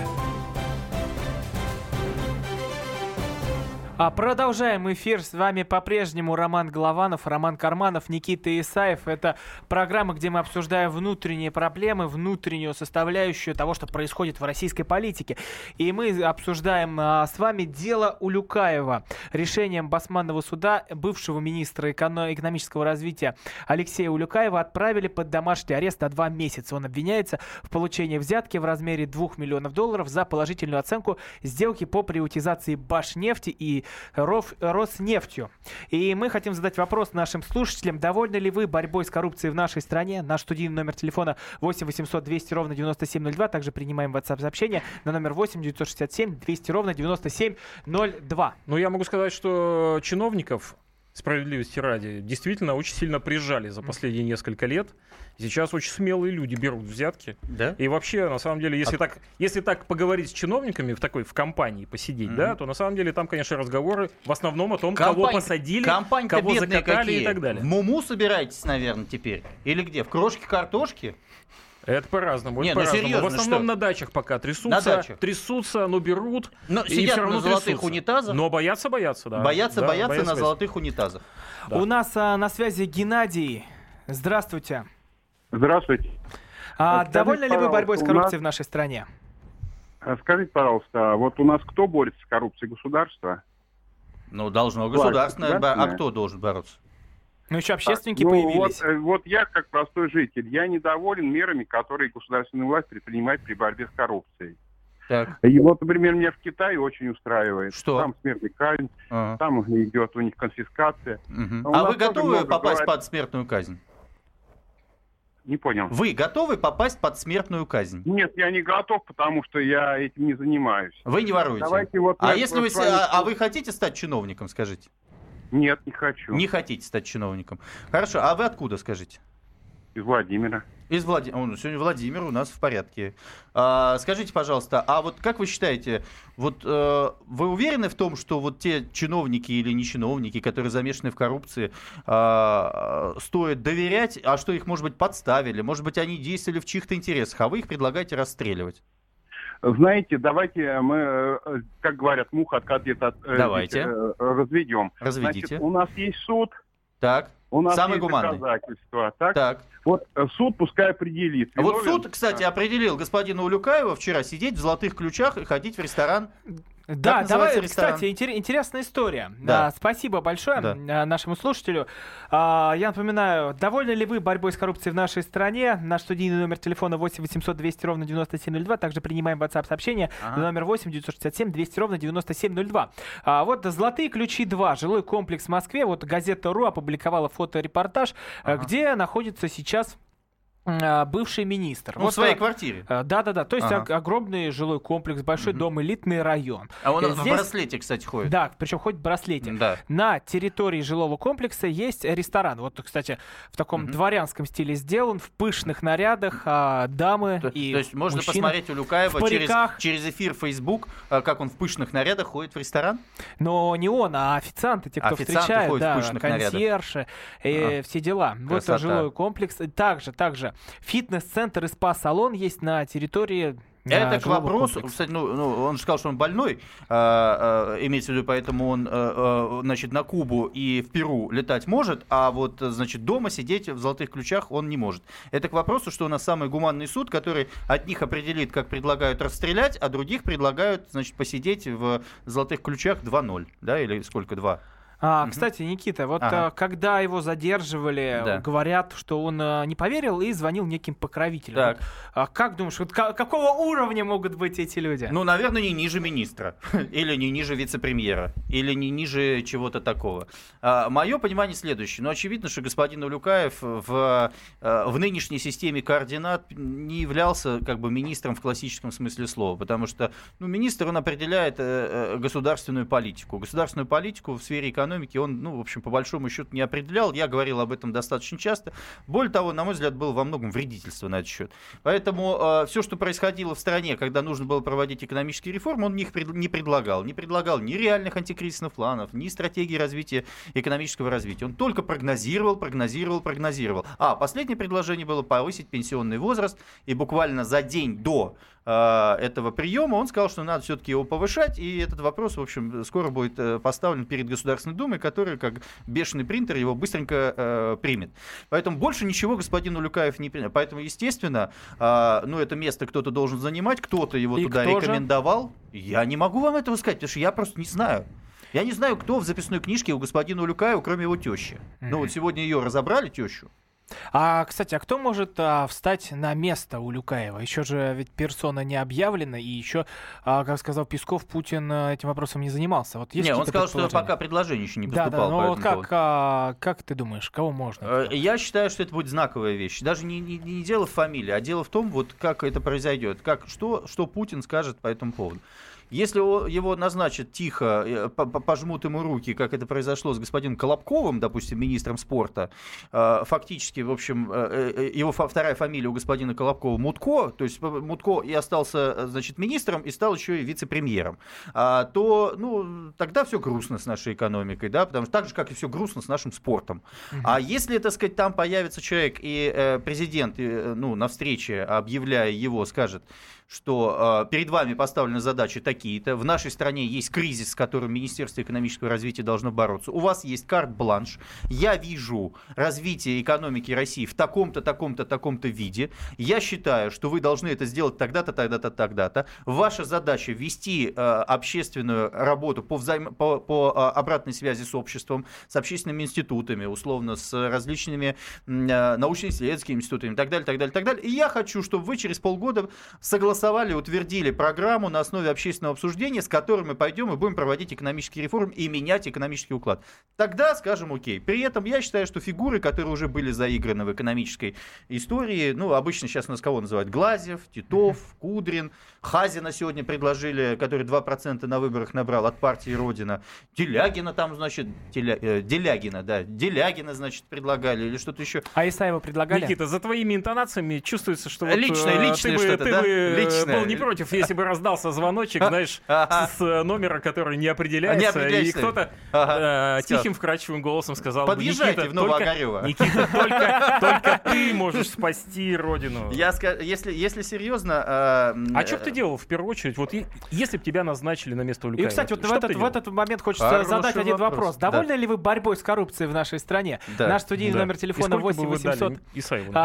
А продолжаем эфир. С вами по-прежнему Роман Голованов, Роман Карманов, Никита Исаев. Это программа, где мы обсуждаем внутренние проблемы, внутреннюю составляющую того, что происходит в российской политике. И мы обсуждаем а, с вами дело Улюкаева. Решением Басманного суда бывшего министра эконом- экономического развития Алексея Улюкаева отправили под домашний арест на два месяца. Он обвиняется в получении взятки в размере 2 миллионов долларов за положительную оценку сделки по приватизации Башнефти и Ров, Роснефтью. И мы хотим задать вопрос нашим слушателям. Довольны ли вы борьбой с коррупцией в нашей стране? Наш студийный номер телефона 8 800 200 ровно 9702. Также принимаем WhatsApp-сообщение на номер 8 967 200 ровно 9702. Ну, я могу сказать, что чиновников справедливости ради, действительно очень сильно прижали за последние несколько лет. Сейчас очень смелые люди берут взятки. Да? И вообще, на самом деле, если, А- так, если так поговорить с чиновниками в такой в компании посидеть, Мгм. да, то на самом деле там, конечно, разговоры в основном о том, кого Компания- посадили, компании-то кого закатали какие. и так далее. В Муму собираетесь, наверное, теперь? Или где? В крошке картошки? Это по-разному. Не, это ну по-разному. серьезно, В основном что? на дачах пока трясутся. На дачах. Трясутся, но берут. Но и сидят всё равно на золотых трясутся. унитазах? Но боятся, боятся, да. боятся, Да, боятся на боятся. золотых унитазах. Да. У нас а, на связи Геннадий. Здравствуйте. Здравствуйте. А, Скажите, довольны ли вы борьбой с коррупцией нас- в нашей стране? А Скажите, пожалуйста, вот у нас кто борется с коррупцией? Государство? Ну, должно государственное. А кто должен бороться? Ну, еще общественники Ну, появились. Вот, э, вот я, как простой житель, я недоволен мерами, которые государственная власть предпринимает при борьбе с коррупцией. Так. И вот, например, меня в Китае очень устраивает. Что? Там смертная казнь, Ага. там идет у них конфискация. Мгм. у А нас вы готовы попасть говорят- под смертную казнь? Не понял. Вы готовы попасть под смертную казнь? Нет, я не готов, потому что я этим не занимаюсь. Вы не воруете. Давайте вот а если вы, с а, а вы хотите стать чиновником, скажите? Нет, не хочу. Не хотите стать чиновником. Хорошо, а вы откуда, скажите? Из Владимира. Из Владимира. Сегодня Владимир у нас в порядке. А, скажите, пожалуйста, а вот как вы считаете, вот э, вы уверены в том, что вот те чиновники или не чиновники, которые замешаны в коррупции, а, стоит доверять, а что их, может быть, подставили, может быть, они действовали в чьих-то интересах, а вы их предлагаете расстреливать? Знаете, давайте мы, э, как говорят, мух от котлет от, э, Давайте. э, разведем. Разведите. Значит, у нас есть суд, Так, у нас Самый есть гуманный. доказательства. Так? так. Вот суд пускай определит. А вот виновен- суд, кстати, определил господина Улюкаева вчера сидеть в золотых ключах и ходить в ресторан. Да, называется давай, кстати, интер- интересная история. Да. А, спасибо большое Да. а, нашему слушателю. А, я напоминаю, довольны ли вы борьбой с коррупцией в нашей стране? Наш студийный номер телефона 8 800 200 ровно 9702. Также принимаем WhatsApp сообщение Ага. номер 8 967 200 ровно 9702. А, вот «Золотые ключи 2», жилой комплекс в Москве. Вот газета «Ру» опубликовала фоторепортаж, Ага. где находится сейчас бывший министр. Ну, Вот, в своей а, квартире. а, Да-да-да, то есть Ага. ог- огромный жилой комплекс, большой Мгм. дом, элитный район. А он Э, в здесь- браслете, кстати, ходит. Да, причем хоть в браслете. Да. На территории жилого комплекса есть ресторан. Вот, кстати, в таком Мгм. дворянском стиле сделан, в пышных нарядах, а, дамы То, и то есть можно мужчины. посмотреть у Люкаева через, через эфир Facebook, как он в пышных нарядах ходит в ресторан? Но не он, а официанты, те, кто Официанты встречает, да, консьержи, э, все дела. Вот Красота. жилой комплекс. Также, также фитнес-центр и спа-салон есть на территории Это к вопросу, комплекса. кстати, ну, ну, он же сказал, что он больной, а, а, имеется в виду, поэтому он, а, а, значит, на Кубу и в Перу летать может, а вот, значит, дома сидеть в золотых ключах он не может. Это к вопросу, что у нас самый гуманный суд, который от них определит, как предлагают расстрелять, а других предлагают, значит, посидеть в золотых ключах 2-0, да, или сколько, 2? А, угу. Кстати, Никита, вот ага. А, когда его задерживали, да. говорят, что он а, не поверил и звонил неким покровителям. Так. Вот, а как думаешь, вот какого уровня могут быть эти люди? Ну, наверное, не ниже министра, <laughs> или не ниже вице-премьера, или не ниже чего-то такого. А, мое понимание следующее. Ну, очевидно, что господин Улюкаев в, в нынешней системе координат не являлся как бы министром в классическом смысле слова, потому что ну, министр, он определяет э, э, государственную политику. Государственную политику в сфере экономики экономики он, ну, в общем, по большому счету не определял. Я говорил об этом достаточно часто. Более того, на мой взгляд, было во многом вредительство на этот счет. Поэтому э, все, что происходило в стране, когда нужно было проводить экономические реформы, он их пред, не предлагал. Не предлагал ни реальных антикризисных планов, ни стратегии развития экономического развития. Он только прогнозировал, прогнозировал, прогнозировал. А последнее предложение было повысить пенсионный возраст. И буквально за день до э, этого приема он сказал, что надо все-таки его повышать. И этот вопрос, в общем, скоро будет э, поставлен перед Государственной Думы, который, как бешеный принтер, его быстренько э, примет. Поэтому больше ничего господин Улюкаев не принял. Поэтому, естественно, э, ну, это место кто-то должен занимать, кто-то его И туда рекомендовал. Же? Я не могу вам этого сказать, потому что я просто не знаю. Я не знаю, кто в записной книжке у господина Улюкаева, кроме его тещи. Mm-hmm. Ну вот сегодня ее разобрали, тещу. А, кстати, а кто может а, встать на место у Люкаева? Еще же ведь персона не объявлена, и еще, а, как сказал Песков, Путин а, этим вопросом не занимался. Вот есть не, он сказал, что пока предложение еще не поступало. Да, да, но как, а, как ты думаешь, кого можно? Э, я считаю, что это будет знаковая вещь. Даже не, не, не дело в фамилии, а дело в том, вот как это произойдет, как, что, что Путин скажет по этому поводу. Если его назначат тихо, э, пожмут ему руки, как это произошло с господином Колобковым, допустим, министром спорта, э, фактически, в общем, э, его вторая фамилия у господина Колобкова Мутко, то есть Мутко и остался, значит, министром, и стал еще и вице-премьером, а, то, ну, тогда все грустно с нашей экономикой, да, потому что так же, как и все грустно с нашим спортом. Угу. А если, так сказать, там появится человек, и президент, ну, на встрече, объявляя его, скажет, что э, перед вами поставлены задачи такие-то, в нашей стране есть кризис, с которым Министерство экономического развития должно бороться, у вас есть карт-бланш, я вижу развитие экономики России в таком-то, таком-то, таком-то виде, я считаю, что вы должны это сделать тогда-то, тогда-то, тогда-то, ваша задача вести э, общественную работу по, взаим... по, по э, обратной связи с обществом, с общественными институтами, условно, с различными э, научно-исследовательскими институтами и так далее, так далее, так далее, и я хочу, чтобы вы через полгода согласовали проголосовали, утвердили программу на основе общественного обсуждения, с которой мы пойдем и будем проводить экономические реформы и менять экономический уклад. Тогда скажем окей. При этом я считаю, что фигуры, которые уже были заиграны в экономической истории, ну, обычно сейчас нас кого называют? Глазев, Титов, Кудрин, Хазина сегодня предложили, который 2% на выборах набрал от партии Родина. Делягина там, значит, Деля, э, Делягина, да, Делягина, значит, предлагали или что-то еще. А Исаева предлагали? Никита, за твоими интонациями чувствуется, что вот, личное, э, личное ты что-то, бы, да? Ты личное. был не против, если бы раздался звоночек, знаешь, с э, номера, который не определяется, и кто-то ага. тихим вкрадчивым голосом сказал Подъезжайте бы, в Новоогарево. Никита, <laughs> только, только ты можешь спасти родину. Я, если, если серьезно... А что ты делал в первую очередь? Вот если бы тебя назначили на место Улюкаева, И, кстати, вот в этот, в этот момент хочется Хороший задать один вопрос. вопрос. Довольны да. ли вы борьбой с коррупцией в нашей стране? Да. Наш студийный да. номер телефона 8 800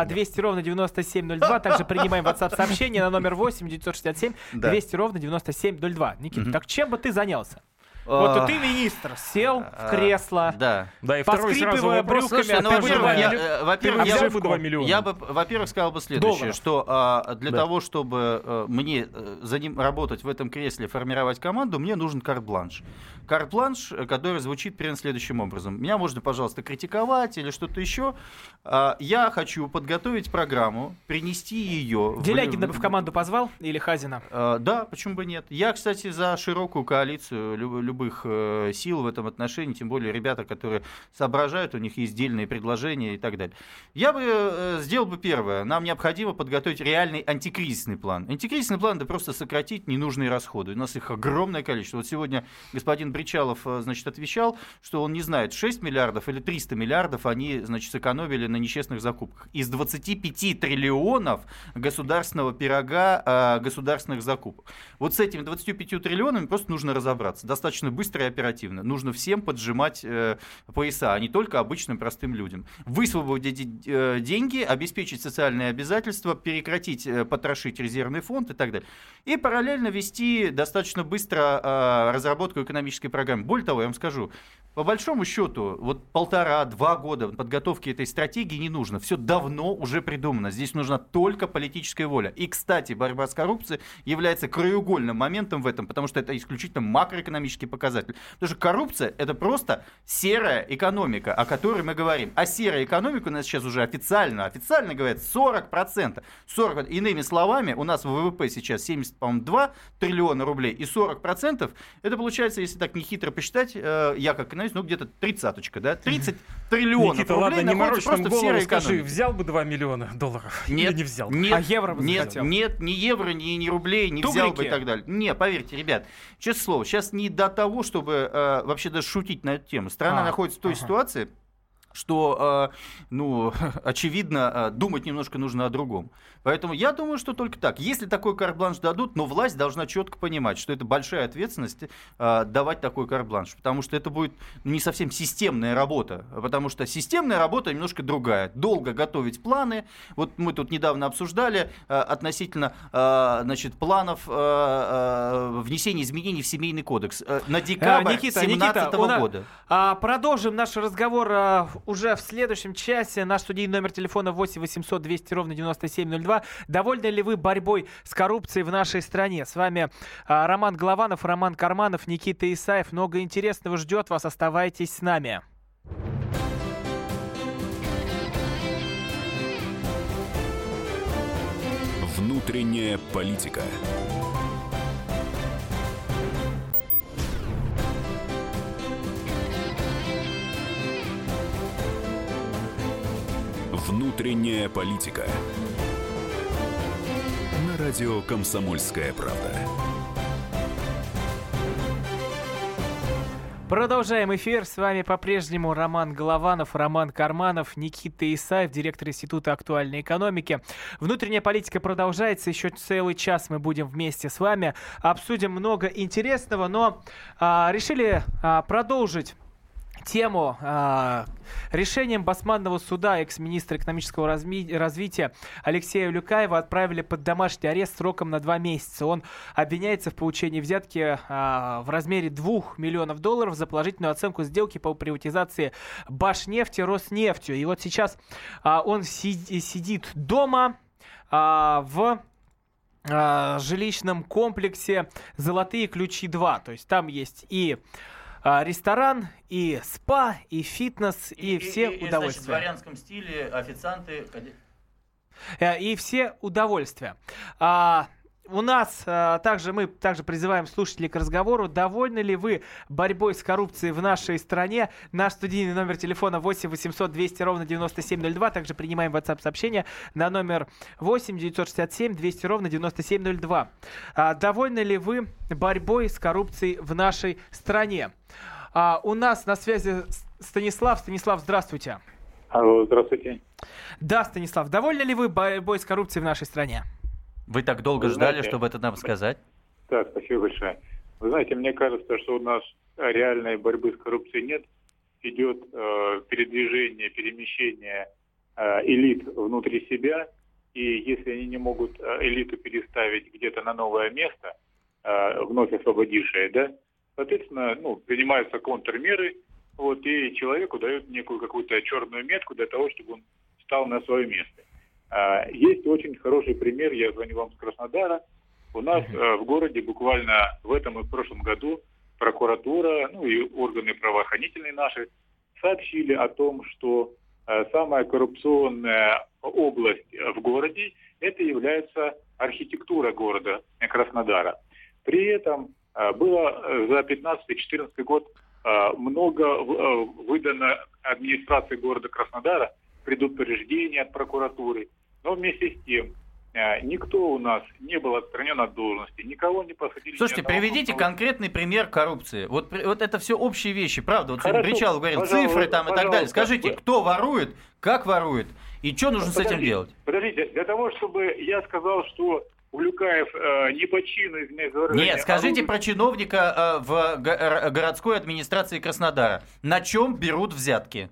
200 ровно 9702. Также принимаем WhatsApp сообщение на номер 8 967 200 ровно 9702. Никита, так чем бы ты занялся? Вот а. ты, министр, сел в а, кресло, да. Да, и второй сразу брюками, ну, во-первых, я, э, во-первых, я, бы, я бы, во-первых, сказал бы следующее, Долларов. что а, для да. того, чтобы а, мне э, за ним работать в этом кресле, формировать команду, мне нужен карт-бланш. Карт-бланш, который звучит примерно следующим образом. Меня можно, пожалуйста, критиковать или что-то еще. А, я хочу подготовить программу, принести ее... Делягина в, в команду позвал или Хазина? А, да, почему бы нет. Я, кстати, за широкую коалицию любых э, сил в этом отношении, тем более ребята, которые соображают, у них есть дельные предложения и так далее. Я бы э, сделал бы первое. Нам необходимо подготовить реальный антикризисный план. Антикризисный план – это просто сократить ненужные расходы. У нас их огромное количество. Вот сегодня господин Бричалов, э, значит, отвечал, что он не знает, 6 миллиардов или 300 миллиардов они, значит, сэкономили на нечестных закупках. Из 25 триллионов государственного пирога государственных закупок. Вот с этими 25 триллионами просто нужно разобраться. Достаточно быстро и оперативно. Нужно всем поджимать э, пояса, а не только обычным простым людям. Высвободить э, деньги, обеспечить социальные обязательства, прекратить э, потрошить резервный фонд и так далее. И параллельно вести достаточно быстро э, разработку экономической программы. Более того, я вам скажу, по большому счету, вот полтора-два года подготовки этой стратегии не нужно. Все давно уже придумано. Здесь нужна только политическая воля. И, кстати, борьба с коррупцией является краеугольным моментом в этом, потому что это исключительно макроэкономический показатель. Потому что коррупция – это просто серая экономика, о которой мы говорим. А серая экономика у нас сейчас уже официально, официально говорят 40%. 40%. Иными словами, у нас ВВП сейчас 72 триллиона рублей, и 40% это получается, если так нехитро посчитать, э, я как экономист, ну где-то тридцаточка, да? 30 <laughs> триллионов Никита, рублей ладно, не морочь просто в голову, серой скажи, экономике. взял бы 2 миллиона долларов <laughs> Нет, или не взял? Нет, А евро бы нет, захотел? нет, ни евро, ни, ни рублей, не взял бы и так далее. Не, поверьте, ребят, честное слово, сейчас не до того, чтобы э, вообще даже шутить на эту тему. Страна А, находится в той ага. ситуации, что, э, ну, <laughs> очевидно, э, думать немножко нужно о другом. Поэтому я думаю, что только так. Если такой карт-бланш дадут, но власть должна четко понимать, что это большая ответственность э, давать такой карт-бланш, потому что это будет ну, не совсем системная работа, потому что системная работа немножко другая. Долго готовить планы. Вот мы тут недавно обсуждали э, относительно э, значит, планов э, э, внесения изменений в семейный кодекс э, на декабрь А, Никита, 2017 Никита, у на- года. А, продолжим наш разговор а, уже в следующем часе. Наш студийный номер телефона 8 800 200 ровно 9702. Довольны ли вы борьбой с коррупцией в нашей стране? С вами а, Роман Голованов, Роман Карманов, Никита Исаев. Много интересного ждет вас. Оставайтесь с нами. Внутренняя политика. Внутренняя политика. На радио «Комсомольская правда». Продолжаем эфир. С вами по-прежнему Роман Голованов, Роман Карманов, Никита Исаев, директор Института актуальной экономики. Внутренняя политика продолжается. Еще целый час мы будем вместе с вами. Обсудим много интересного, но а, решили а, продолжить тему а, решением Басманного суда экс-министра экономического развития Алексея Люкаева отправили под домашний арест сроком на два месяца. Он обвиняется в получении взятки а, в размере 2 миллионов долларов за положительную оценку сделки по приватизации Башнефти Роснефтью. И вот сейчас а, он си- сидит дома в жилищном комплексе «Золотые ключи 2». То есть там есть и а, ресторан, и спа, и фитнес, и, все значит, в удовольствия. дворянском стиле официанты... Э, и все удовольствия. А, у нас а, также мы также призываем слушателей к разговору. Довольны ли вы борьбой с коррупцией в нашей стране? Наш студийный номер телефона 8 800 200 ровно 9702. Также принимаем WhatsApp сообщения на номер 8 967 200 ровно 9702. А, довольны ли вы борьбой с коррупцией в нашей стране? А, у нас на связи Станислав. Станислав, здравствуйте. Алло, здравствуйте. Да, Станислав, довольны ли вы борьбой с коррупцией в нашей стране? Вы так долго Вы ждали, знаете- чтобы это нам сказать? Так, спасибо большое. Вы знаете, мне кажется, что у нас реальной борьбы с коррупцией нет. Идет э, передвижение, перемещение э, элит внутри себя. И если они не могут э, элиту переставить где-то на новое место, э, вновь освободившее, да, соответственно, ну, принимаются контрмеры, вот, и человеку дают некую какую-то черную метку для того, чтобы он встал на свое место. А, Есть очень хороший пример, я звоню вам с Краснодара. У нас э, в городе буквально в этом и в прошлом году прокуратура, ну и органы правоохранительные наши сообщили о том, что э, самая коррупционная область э, в городе это является архитектура города Краснодара. При этом было за 15-14 год много выдано администрации города Краснодара предупреждений от прокуратуры, но вместе с тем э, никто у нас не был отстранен от должности, никого не посадили. Слушайте, приведите конкретный пример коррупции. Вот, вот это все общие вещи, правда. Вот Хорошо, Бричалов говорил, пожалуйста, цифры там и так далее. Скажите, Вы- кто ворует, как ворует и что нужно с этим Подождите, делать? Подождите, для того, чтобы я сказал, что Улюкаев э, не по чину, выражение, Нет, скажите орудует- про чиновника э, в го- городской администрации Краснодара. На чем берут взятки?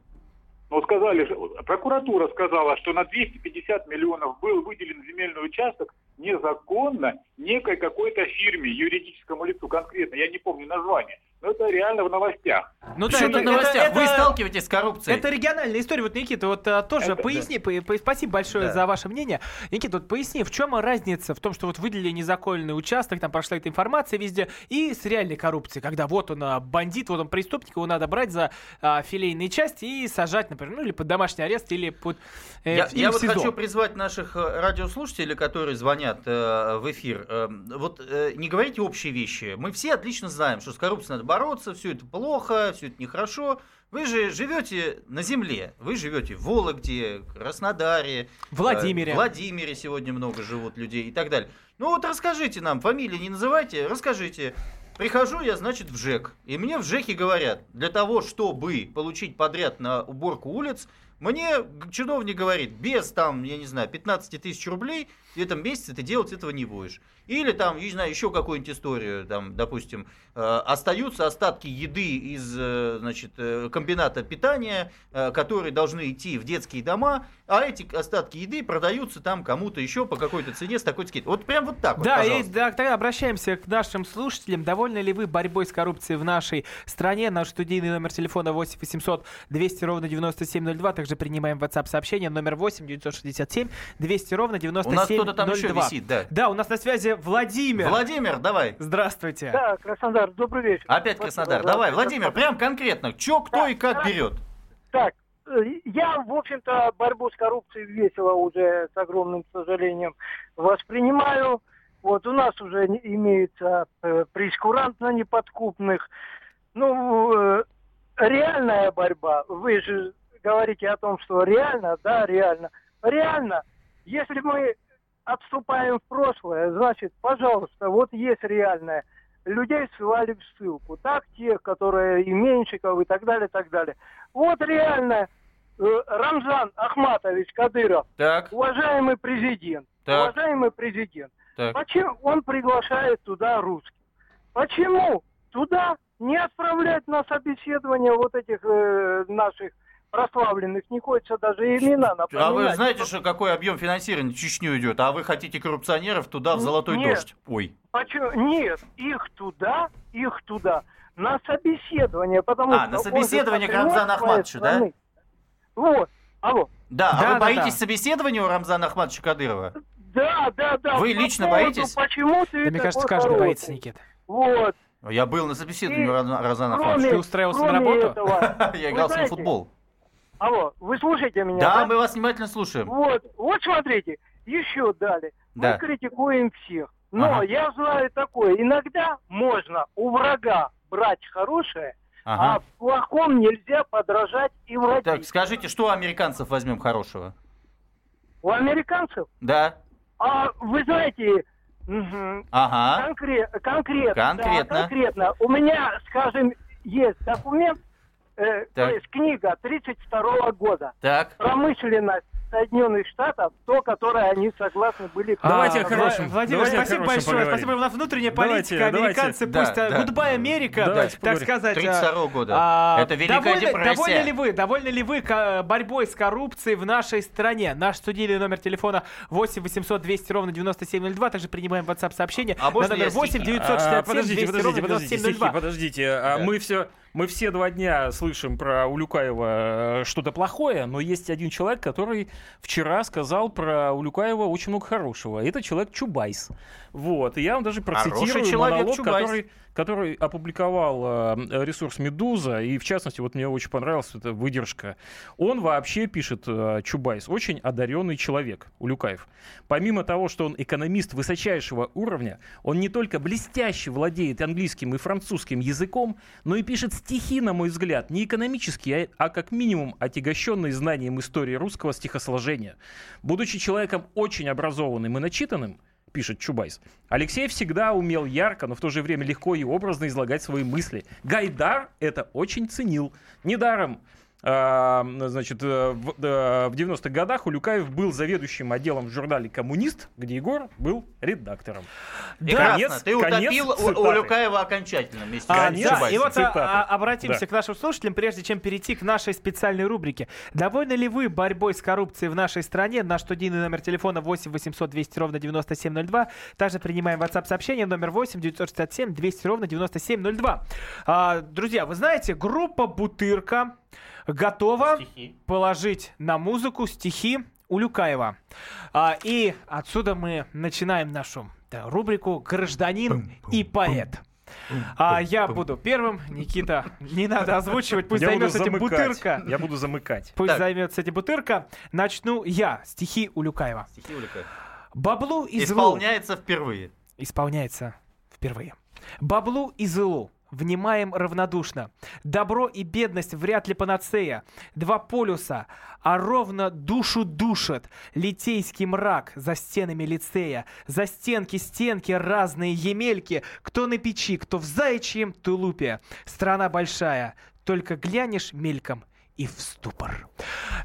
Ну, сказали, прокуратура сказала, что на 250 миллионов был выделен земельный участок незаконно некой какой-то фирме, юридическому лицу конкретно, я не помню название, но это реально в новостях. Ну да, это- в новостях? это- Вы это- сталкиваетесь с коррупцией? Это региональная история. Вот, Никита, вот а, тоже Это- поясни, по- по- спасибо большое Да. за ваше мнение. Никита, вот поясни, в чем разница в том, что вот выделили незаконный участок, там прошла эта информация везде, и с реальной коррупцией, когда вот он а, бандит, вот он преступник, его надо брать за а, филейные части и сажать, например, ну или под домашний арест, или под э, Я, я в вот хочу призвать наших э, радиослушателей, которые звонят э, в эфир. э, вот э, не говорите общие вещи. Мы все отлично знаем, что с коррупцией надо бороться, все это плохо, все это нехорошо. Вы же живете на земле. Вы живете в Вологде, Краснодаре, Владимире. э, Владимире сегодня много живут людей и так далее. Ну вот расскажите нам, фамилии не называйте, расскажите. Прихожу я, значит, в ЖЭК. И мне в ЖЭКе говорят, для того, чтобы получить подряд на уборку улиц, мне чиновник говорит, без там, я не знаю, 15 тысяч рублей в этом месяце ты делать этого не будешь. Или там, не знаю, еще какую-нибудь историю, там, допустим, э, остаются остатки еды из, э, значит, э, комбината питания, э, которые должны идти в детские дома, а эти остатки еды продаются там кому-то еще по какой-то цене с такой скидкой. Вот прям вот так вот, Да, и пожалуйста. да, тогда обращаемся к нашим слушателям. Довольны ли вы борьбой с коррупцией в нашей стране? Наш студийный номер телефона 8 800 200 ровно 9702. Также принимаем WhatsApp сообщение номер 8 967 200 ровно 9702. Кто-то там еще висит, да. Да, у нас на связи Владимир. Владимир, давай. Здравствуйте. Да, Краснодар, добрый вечер. Опять Спасибо Краснодар. Давай, Владимир, прям конкретно. Че, кто и как берет? Так, э, я, в общем-то, борьбу с коррупцией весело уже, с огромным сожалением, воспринимаю. Вот у нас уже имеется э, прейскурант на неподкупных. Ну, э, реальная борьба. Вы же говорите о том, что реально, да, реально. Реально, если мы отступаем в прошлое, значит, пожалуйста, вот есть реальное. Людей ссылали в ссылку. Так тех, которые и Меньшиков, и так далее, так далее. Вот реально э, Рамзан Ахматович Кадыров, Так, уважаемый президент, Так. уважаемый президент, так. почему он приглашает туда русских? Почему туда не отправлять на собеседование вот этих э, наших прославленных, не хочется даже имена напоминать. А вы знаете, что какой объем финансирования в Чечню идет? А вы хотите коррупционеров туда, в золотой Нет. дождь? Ой. Почему? Нет, их туда, их туда, на собеседование, потому А, что... на он же собеседование к Рамзану Ахматовичу, да? Вот, алло. Да, а Да, вы да, боитесь да. собеседования у Рамзана Ахматовича Кадырова? Да, да, да. Вы лично поводу, боитесь? Почему ты Да, мне кажется, каждый хороший? боится, Никита. Вот. Я был на собеседовании у Рамзана Ахматовича. Ты устраивался на работу? этого, <laughs> Я играл с ним в футбол. Алло, вы слушаете меня, Да, да? мы вас внимательно слушаем. Вот, вот смотрите, еще далее. Да. Мы критикуем всех. Но Ага. я знаю такое, иногда можно у врага брать хорошее, а Ага. в плохом нельзя подражать и врать. Так, скажите, что у американцев возьмем хорошего? У американцев, Да. а вы знаете, Ага. конкре- конкретно, да, Конкретно. конкретно, у меня, скажем, есть документ, э, то Так. есть книга 32 года, Так. промышленность Соединенных Штатов, то, которое они согласны были... Давайте А, о хорошем. Владимир, Давайте спасибо хорошем большое. поговорим. Спасибо. У нас внутренняя Давайте, политика. давайте. Американцы Да, пусть... а, да. Goodbye, Америка. Давайте так поговорим. сказать. 32 года. а, Это Великая довольны, депрессия. Довольны ли вы, довольны ли вы борьбой с коррупцией в нашей стране? Наш студийный номер телефона 8 800 200 ровно 9702. Также принимаем WhatsApp сообщение А на можно номер я 8 стихи? 967 А, подождите, 200 подождите, ровно подождите, стихи, 9702. подождите. А Да. Мы все, мы все два дня слышим про Улюкаева э, что-то плохое, но есть один человек, который вчера сказал про Улюкаева очень много хорошего. Это человек Чубайс. Вот. И я вам даже процитирую монолог, Чубайс. который, который опубликовал э, ресурс «Медуза». И, в частности, вот мне очень понравилась эта выдержка. Он вообще, пишет э, Чубайс, очень одаренный человек, Улюкаев. Помимо того, что он экономист высочайшего уровня, он не только блестяще владеет английским и французским языком, но и пишет стихи, на мой взгляд, не экономические, а, а как минимум отягощенные знанием истории русского стихосложения. Будучи человеком очень образованным и начитанным, пишет Чубайс. Алексей всегда умел ярко, но в то же время легко и образно излагать свои мысли. Гайдар это очень ценил. Недаром значит, э, в, э, в 90-х годах Улюкаев был заведующим отделом в журнале «Коммунист», где Егор был редактором. Прекрасно. Ты утопил у- цитаты. Улюкаева окончательно вместе А, с да, и вот а, Цитаты. а, обратимся Да. к нашим слушателям, прежде чем перейти к нашей специальной рубрике. Довольны ли вы борьбой с коррупцией в нашей стране? Наш студийный номер телефона 8 800 200 ровно 9702. Также принимаем WhatsApp сообщение номер 8 967 200 ровно 9702. А, друзья, вы знаете, группа Бутырка готова положить на музыку стихи Улюкаева. А, и отсюда мы начинаем нашу да, рубрику «Гражданин и поэт». А я буду первым, Никита, не надо озвучивать, пусть займется этим. Бутырка. Я буду замыкать. Пусть займется этим Бутырка. Начну я. Стихи Улюкаева. Стихи Улюкаева. Баблу и злу. Исполняется впервые. Исполняется впервые. Баблу и злу. Внимаем равнодушно. Добро и бедность вряд ли панацея. Два полюса, а ровно душу душат. Литейский мрак за стенами лицея. За стенки, стенки, разные емельки. Кто на печи, кто в заячьем тулупе. Страна большая, только глянешь мельком и в ступор.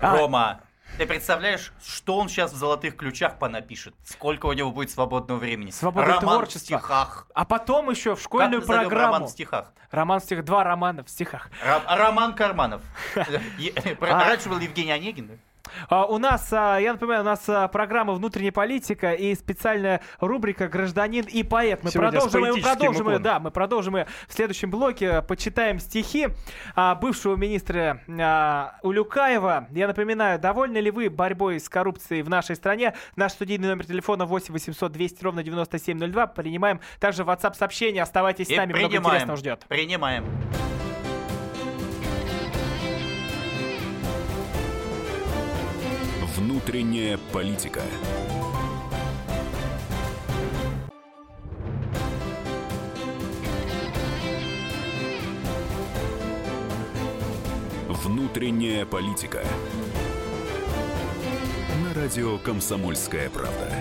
А, Рома, ты представляешь, что он сейчас в золотых ключах понапишет? Сколько у него будет свободного времени? Свободное Роман творчество. в стихах. А потом еще в Как школьную назовем программу. роман в стихах? Роман в стихах. Два романа в стихах. Ро- Роман Карманов. <laughs> Е- А. Раньше был Евгений Онегин. А, У нас, а, я напоминаю, у нас а, программа «Внутренняя политика» и специальная рубрика «Гражданин и поэт». Мы Сегодня с продолжим, поэтическим продолжим ее, уклоном. да, мы продолжим в следующем блоке. Почитаем стихи бывшего министра Улюкаева. Я напоминаю, довольны ли вы борьбой с коррупцией в нашей стране? Наш студийный номер телефона 8 800 200 ровно 9702. Принимаем также WhatsApp сообщение. Оставайтесь с И нами, много принимаем. интересного ждет. Принимаем. Внутренняя политика. Внутренняя политика. На радио «Комсомольская правда».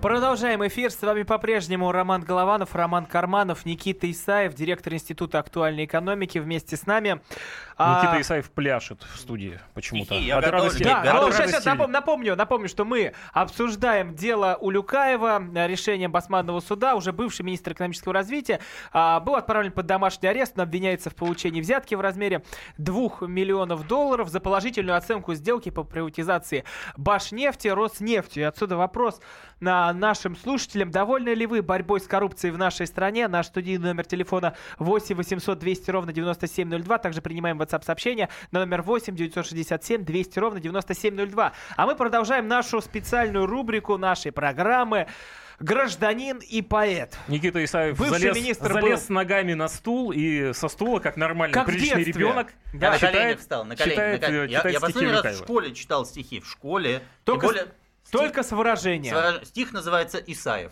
Продолжаем эфир. С вами по-прежнему Роман Голованов, Роман Карманов, Никита Исаев, директор Института актуальной экономики вместе с нами. А, Никита Исаев пляшет в студии почему-то. Я От готов. радости- Да, От ну, сейчас, напом- напомню, напомню, что мы обсуждаем дело Улюкаева, э, решение Басманного суда. Уже бывший министр экономического развития а, был отправлен под домашний арест, но обвиняется в получении взятки в размере 2 миллионов долларов за положительную оценку сделки по приватизации Башнефти, Роснефти. И отсюда вопрос на нашим слушателям. Довольны ли вы борьбой с коррупцией в нашей стране? Наш студийный номер телефона 8 800 200 ровно 9702. Также принимаем WhatsApp сообщения на номер 8 967 200 ровно 9702. А мы продолжаем нашу специальную рубрику нашей программы «Гражданин и поэт». Никита Исаев Бывший залез, министр залез ногами на стул и со стула, как нормальный Как приличный ребенок, Да. на колени читает, встал, на колени. читает, на колени. э, Я, читает я стихи последний раз в школе читал стихи. В школе. Только более, Только с выражением. стих, стих называется Исаев.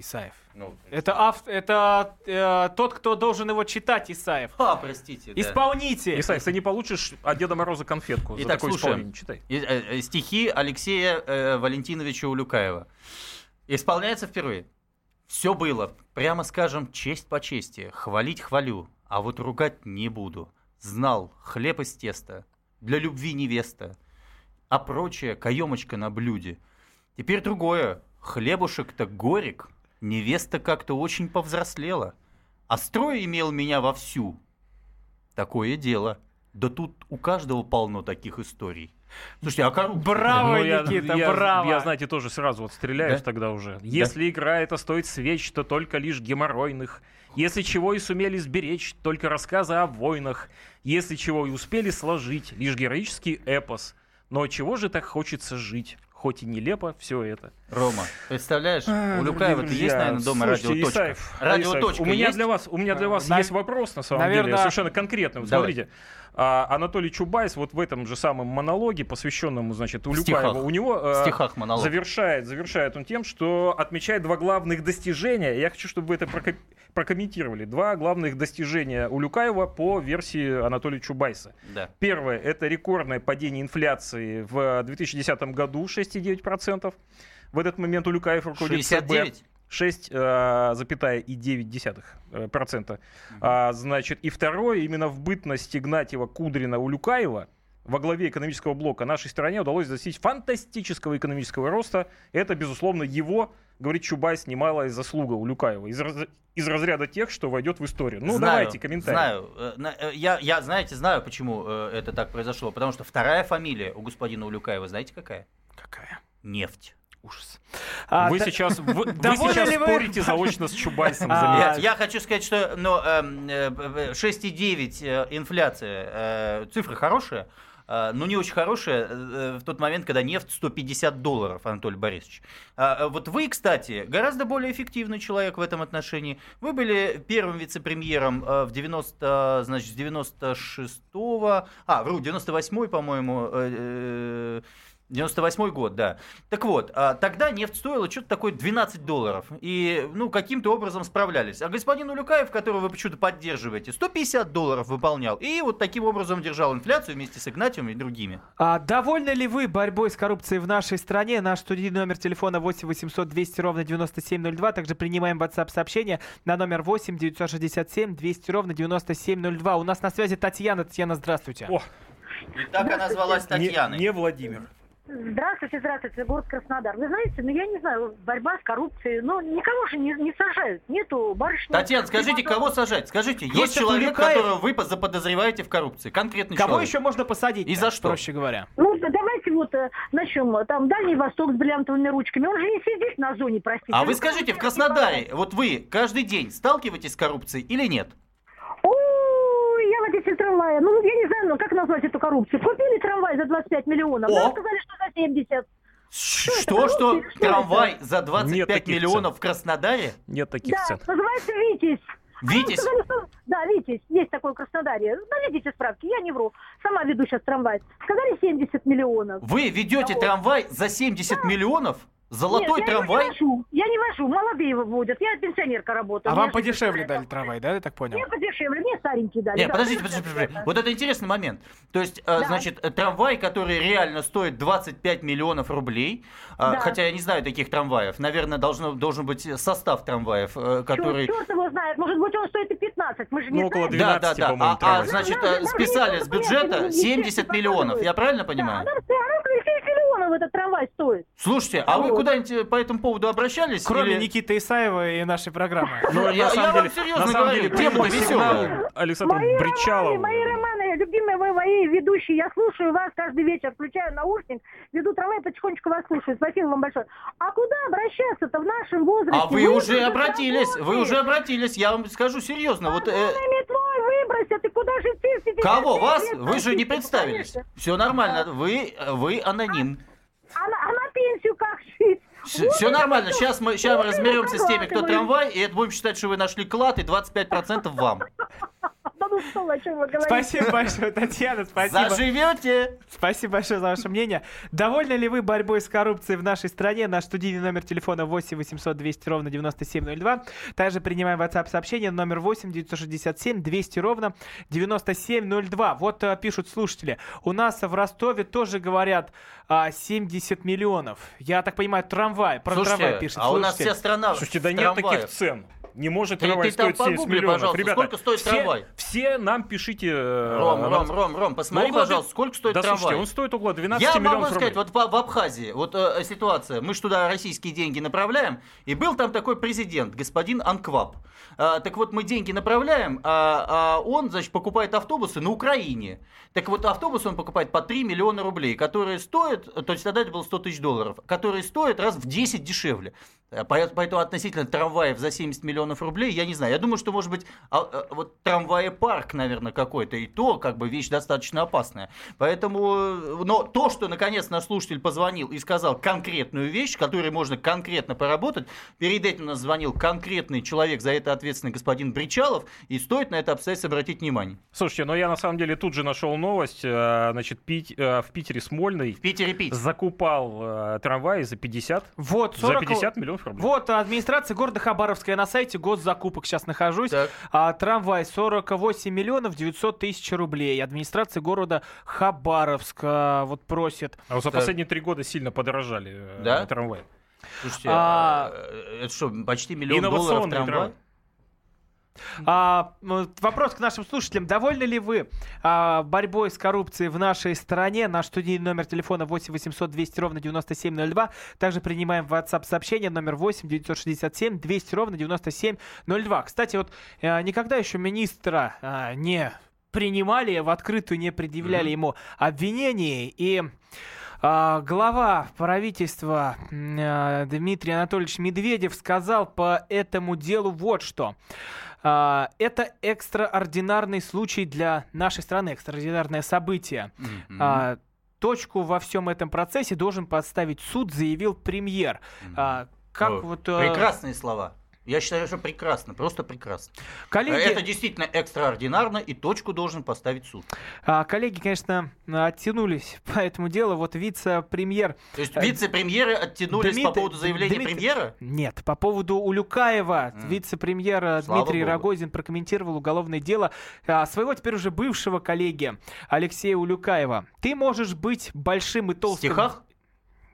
Исаев. Ну, Это, ав... это э, тот, кто должен его читать, Исаев. а, простите. да. Исполнитель. Исаев, ты не получишь от Деда Мороза конфетку за Итак, такое слушаем. исполнение. Читай. И, э, э, стихи Алексея э, Валентиновича Улюкаева. Исполняется впервые. Все было, прямо скажем, честь по чести. Хвалить хвалю, а вот ругать не буду. Знал, хлеб из теста, для любви невеста, а прочее каемочка на блюде. Теперь другое. Хлебушек-то горек, невеста как-то очень повзрослела. А строй имел меня вовсю. Такое дело. Да тут у каждого полно таких историй. Слушайте, а коррупция? Браво, Ну, я, Никита, я- браво. Я, знаете, тоже сразу вот стреляюсь Да? тогда уже. Если игра это стоит свеч, то только лишь геморройных. Если чего и сумели сберечь, только рассказы о войнах. Если чего и успели сложить, лишь героический эпос. Но чего же так хочется жить? Хоть и нелепо все это. Рома, представляешь, А, у Люкаева ты есть, наверное, дома слушайте, радиоточка? Исаев, Радиоточка у меня есть? для вас, у меня для вас На- есть вопрос на самом наверное, деле, совершенно конкретный. Вот Давай. смотрите, а, Анатолий Чубайс вот в этом же самом монологе, посвященному, значит, Улюкаеву, стихах. у него э, стихах монолог. завершает, завершает он тем, что отмечает два главных достижения. Я хочу, чтобы вы это проко- прокомментировали. Два главных достижения Улюкаева по версии Анатолия Чубайса. Да. Первое – это рекордное падение инфляции в 2010 году 6,9%. В этот момент Улюкаев руководит 69? ЦБ. 6,9%. А, значит, и второе, именно в бытность Игнатьева, Кудрина, Улюкаева во главе экономического блока нашей стране удалось достичь фантастического экономического роста. Это, безусловно, его, говорит Чубайс, немалая заслуга Улюкаева. Из, раз- из разряда тех, что войдет в историю. Ну, Знаю, давайте комментарии. Знаю. Э, э, Я, я, знаете, знаю, почему э, это так произошло. Потому что вторая фамилия у господина Улюкаева, знаете, какая? Какая? Нефть. Ужас. Вы сейчас, вы, <laughs> вы сейчас ли вы? спорите заочно с Чубайсом. А. Я, я хочу сказать, что ну, эм, э, э, 6,9 э, инфляция, э, цифра э, но не очень хорошая э, в тот момент, когда нефть 150 долларов, Анатолий Борисович. А, э, вот вы, кстати, гораздо более эффективный человек в этом отношении. Вы были первым вице-премьером э, в 90, значит, с 96-го, а, вру, 98-й, по-моему, э, э, 98 год, да. Так вот, а, тогда нефть стоила что-то такое 12 долларов. И, ну, каким-то образом справлялись. А господин Улюкаев, которого вы почему-то поддерживаете, 150 долларов выполнял. И вот таким образом держал инфляцию вместе с Игнатьевым и другими. А довольны ли вы борьбой с коррупцией в нашей стране? Наш студийный номер телефона 8 800 200 ровно 9702. Также принимаем WhatsApp сообщение на номер 8 967 200 ровно 9702. У нас на связи Татьяна. Татьяна, здравствуйте. О, И так она звалась не, Татьяной. не Владимир. Здравствуйте, здравствуйте, город Краснодар. Вы знаете, ну я не знаю, борьба с коррупцией, ну никого же не, не сажают, нету барышни. Татьяна, скажите, кого сажать? Скажите, есть Есть человек, Улюкаев? которого вы по- заподозреваете в коррупции? Конкретный Кого человек. еще можно посадить? И за что? Проще говоря. Ну, да давайте вот э, начнем. Там Дальний Восток с бриллиантовыми ручками. Он же не сидит на зоне, простите. А вы скажите, в Краснодаре, вот вы каждый день сталкиваетесь с коррупцией или нет? Я водитель трамвая. Ну, я не знаю, ну, как назвать эту коррупцию. Купили трамвай за 25 миллионов. О! Нам сказали, что за 70. Что, что? Что трамвай за Нет 25 таких миллионов в Краснодаре? Нет таких Да, цен. называется Витязь. А Витязь? сказали, что- Да, Витязь, есть такой в Краснодаре. Наведите справки, я не вру. Сама веду сейчас трамвай. Сказали 70 миллионов. Вы ведете Да. трамвай за 70 миллионов? Золотой Нет, трамвай? Я не вожу, я не вожу, молодые водят. Я пенсионерка работаю. А вам подешевле 60 дали трамвай, да, я так понял? Мне подешевле, мне старенький дали. Нет, да. подождите, Ну, подождите, это- подождите. Вот это интересный момент. То есть, э, Да. значит, э, трамвай, который реально стоит 25 миллионов рублей, а, Да. хотя я не знаю таких трамваев, наверное, должно, должен быть состав трамваев, э, который... Черт, его знает, может быть, он стоит и 15, мы же не Ну, около знаем. 12, Да, да, да. по-моему, А, а, значит, Да, э, да, списали да, с да, бюджета да, да, 70 да, миллионов. да, Я правильно Да, понимаю? она, она 70 миллионов этот трамвай стоит. Слушайте, а вы Вот. куда-нибудь э, по этому поводу обращались? Кроме или- Никиты Исаева и нашей программы. Но Я- на я самом вам деле, серьезно на самом говорю, деле, сигнал веселая. Александру Мои Бричалову. романы, мои романы, любимые вы мои ведущие, я слушаю вас каждый вечер, включаю наушник, веду трамвай, потихонечку вас слушаю. Спасибо вам большое. А куда обращаться-то в нашем возрасте? А вы уже обратились, вы уже обратились, я вам скажу серьезно. Вот, э, метлой выбросят, и куда же в 55 кого, вас? Вы же не представились. Все нормально, вы, вы аноним. А на, а на пенсию как жить? Вот Все нормально, сейчас мы, сейчас мы разберемся с теми, кто трамвай, и это будем считать, что вы нашли клад, и 25% вам. Что, о чем вы говорите? Спасибо большое, Татьяна, спасибо. Заживете! Спасибо большое за ваше мнение. Довольны ли вы борьбой с коррупцией в нашей стране? Наш студийный номер телефона 8 800 200 ровно 9702. Также принимаем WhatsApp сообщение номер 8 967 200 ровно 9702. Вот э, пишут слушатели. У нас в Ростове тоже говорят а, 70 миллионов. Я так понимаю, трамвай. Про трамвай Слушайте, пишет а у нас вся страна Слушайте, да нет таких цен. Не может Ты- трамвай ты стоить 70 погугли, миллионов. пожалуйста, Ребята, сколько стоит все, трамвай? Все нам пишите... э, Ром, Ром, Ром, Ром, посмотри, Ну, пожалуйста, сколько стоит да, трамвай? слушайте, он стоит около 12 Я миллионов могу сказать, рублей. вот в, в Абхазии, вот э, ситуация, мы же туда российские деньги направляем, и был там такой президент, господин Анквап. А, так вот, мы деньги направляем, а, а он, значит, покупает автобусы на Украине. Так вот, автобус он покупает по 3 миллиона рублей, которые стоят, то есть тогда это было 100 тысяч долларов, которые стоят раз в 10 дешевле. Поэт- Поэтому относительно трамваев за 70 миллионов рублей, я не знаю. Я думаю, что, может быть, а, а, вот трамваепарк, наверное, какой-то, и то, как бы, вещь достаточно опасная. Поэтому, но то, что, наконец, наш слушатель позвонил и сказал конкретную вещь, которой можно конкретно поработать, перед этим нас звонил конкретный человек, за это ответственный господин Бричалов, и стоит на это обстоятельство обратить внимание. Слушайте, но я на самом деле тут же нашел новость. э, Значит, Пить- э, в Питере Смольный В Питере пить. закупал э, трамваи за 50. Вот, За 40 50 миллионов рублей. Вот, администрация города Хабаровская на сайте госзакупок сейчас нахожусь. Так. А, трамвай 48 миллионов 900 тысяч рублей. Администрация города Хабаровска вот просит. А вот за Так. последние три года сильно подорожали э, Да? трамваи. Слушайте, А, э, это что, почти миллион долларов трамвай? трамвай. А, вопрос к нашим слушателям. Довольны ли вы а, борьбой с коррупцией в нашей стране? Наш студийный номер телефона 8 800 200 ровно 9702. Также принимаем WhatsApp сообщение номер 8 967 200 ровно 9702. Кстати, вот э, никогда еще министра а, не принимали, в открытую не предъявляли ему обвинений. И а, глава правительства а, Дмитрий Анатольевич Медведев сказал по этому делу вот что. А, Это экстраординарный случай для нашей страны, экстраординарное событие. А, Точку во всем этом процессе должен поставить суд, заявил премьер. А, Как О, вот... Прекрасные слова. Я считаю, что прекрасно, просто прекрасно. Коллеги- Это действительно экстраординарно, и точку должен поставить суд. а, Коллеги, конечно, оттянулись <laughs> по этому делу. Вот вице-премьер... То есть э, вице-премьеры оттянулись по Дмитрий- поводу заявления Дмитрий- премьера? Нет, по поводу Улюкаева вице-премьер Слава Дмитрий богу. Рогозин прокомментировал уголовное дело а, своего теперь уже бывшего коллеги Алексея Улюкаева. Ты можешь быть большим и толстым... стихах?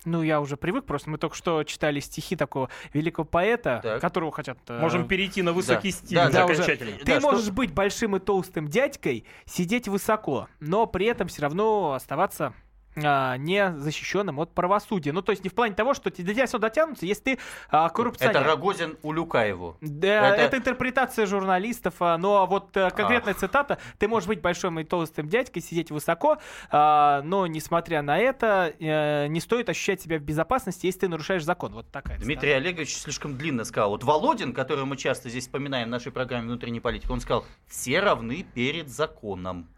Ну, я уже привык, просто мы только что читали стихи такого великого поэта, Так. которого хотят... э, Можем перейти на высокий Да. стиль Да, да, уже. Ты Да, что- можешь быть большим и толстым дядькой, сидеть высоко, но при этом все равно оставаться а, не защищенным от правосудия. Ну, то есть не в плане того, что до тебя все дотянутся, если ты а, коррупционер. Это Рогозин Улюкаеву. Да, Это- это... интерпретация журналистов, а, но вот э, конкретная цитата: ты можешь быть большим и толстым дядькой, сидеть высоко, а, но несмотря на это, э, не стоит ощущать себя в безопасности, если ты нарушаешь закон. Вот такая. Дмитрий Олегович слишком длинно сказал. Вот Володин, которого мы часто здесь вспоминаем в нашей программе «Внутренняя политика», он сказал, все равны перед законом.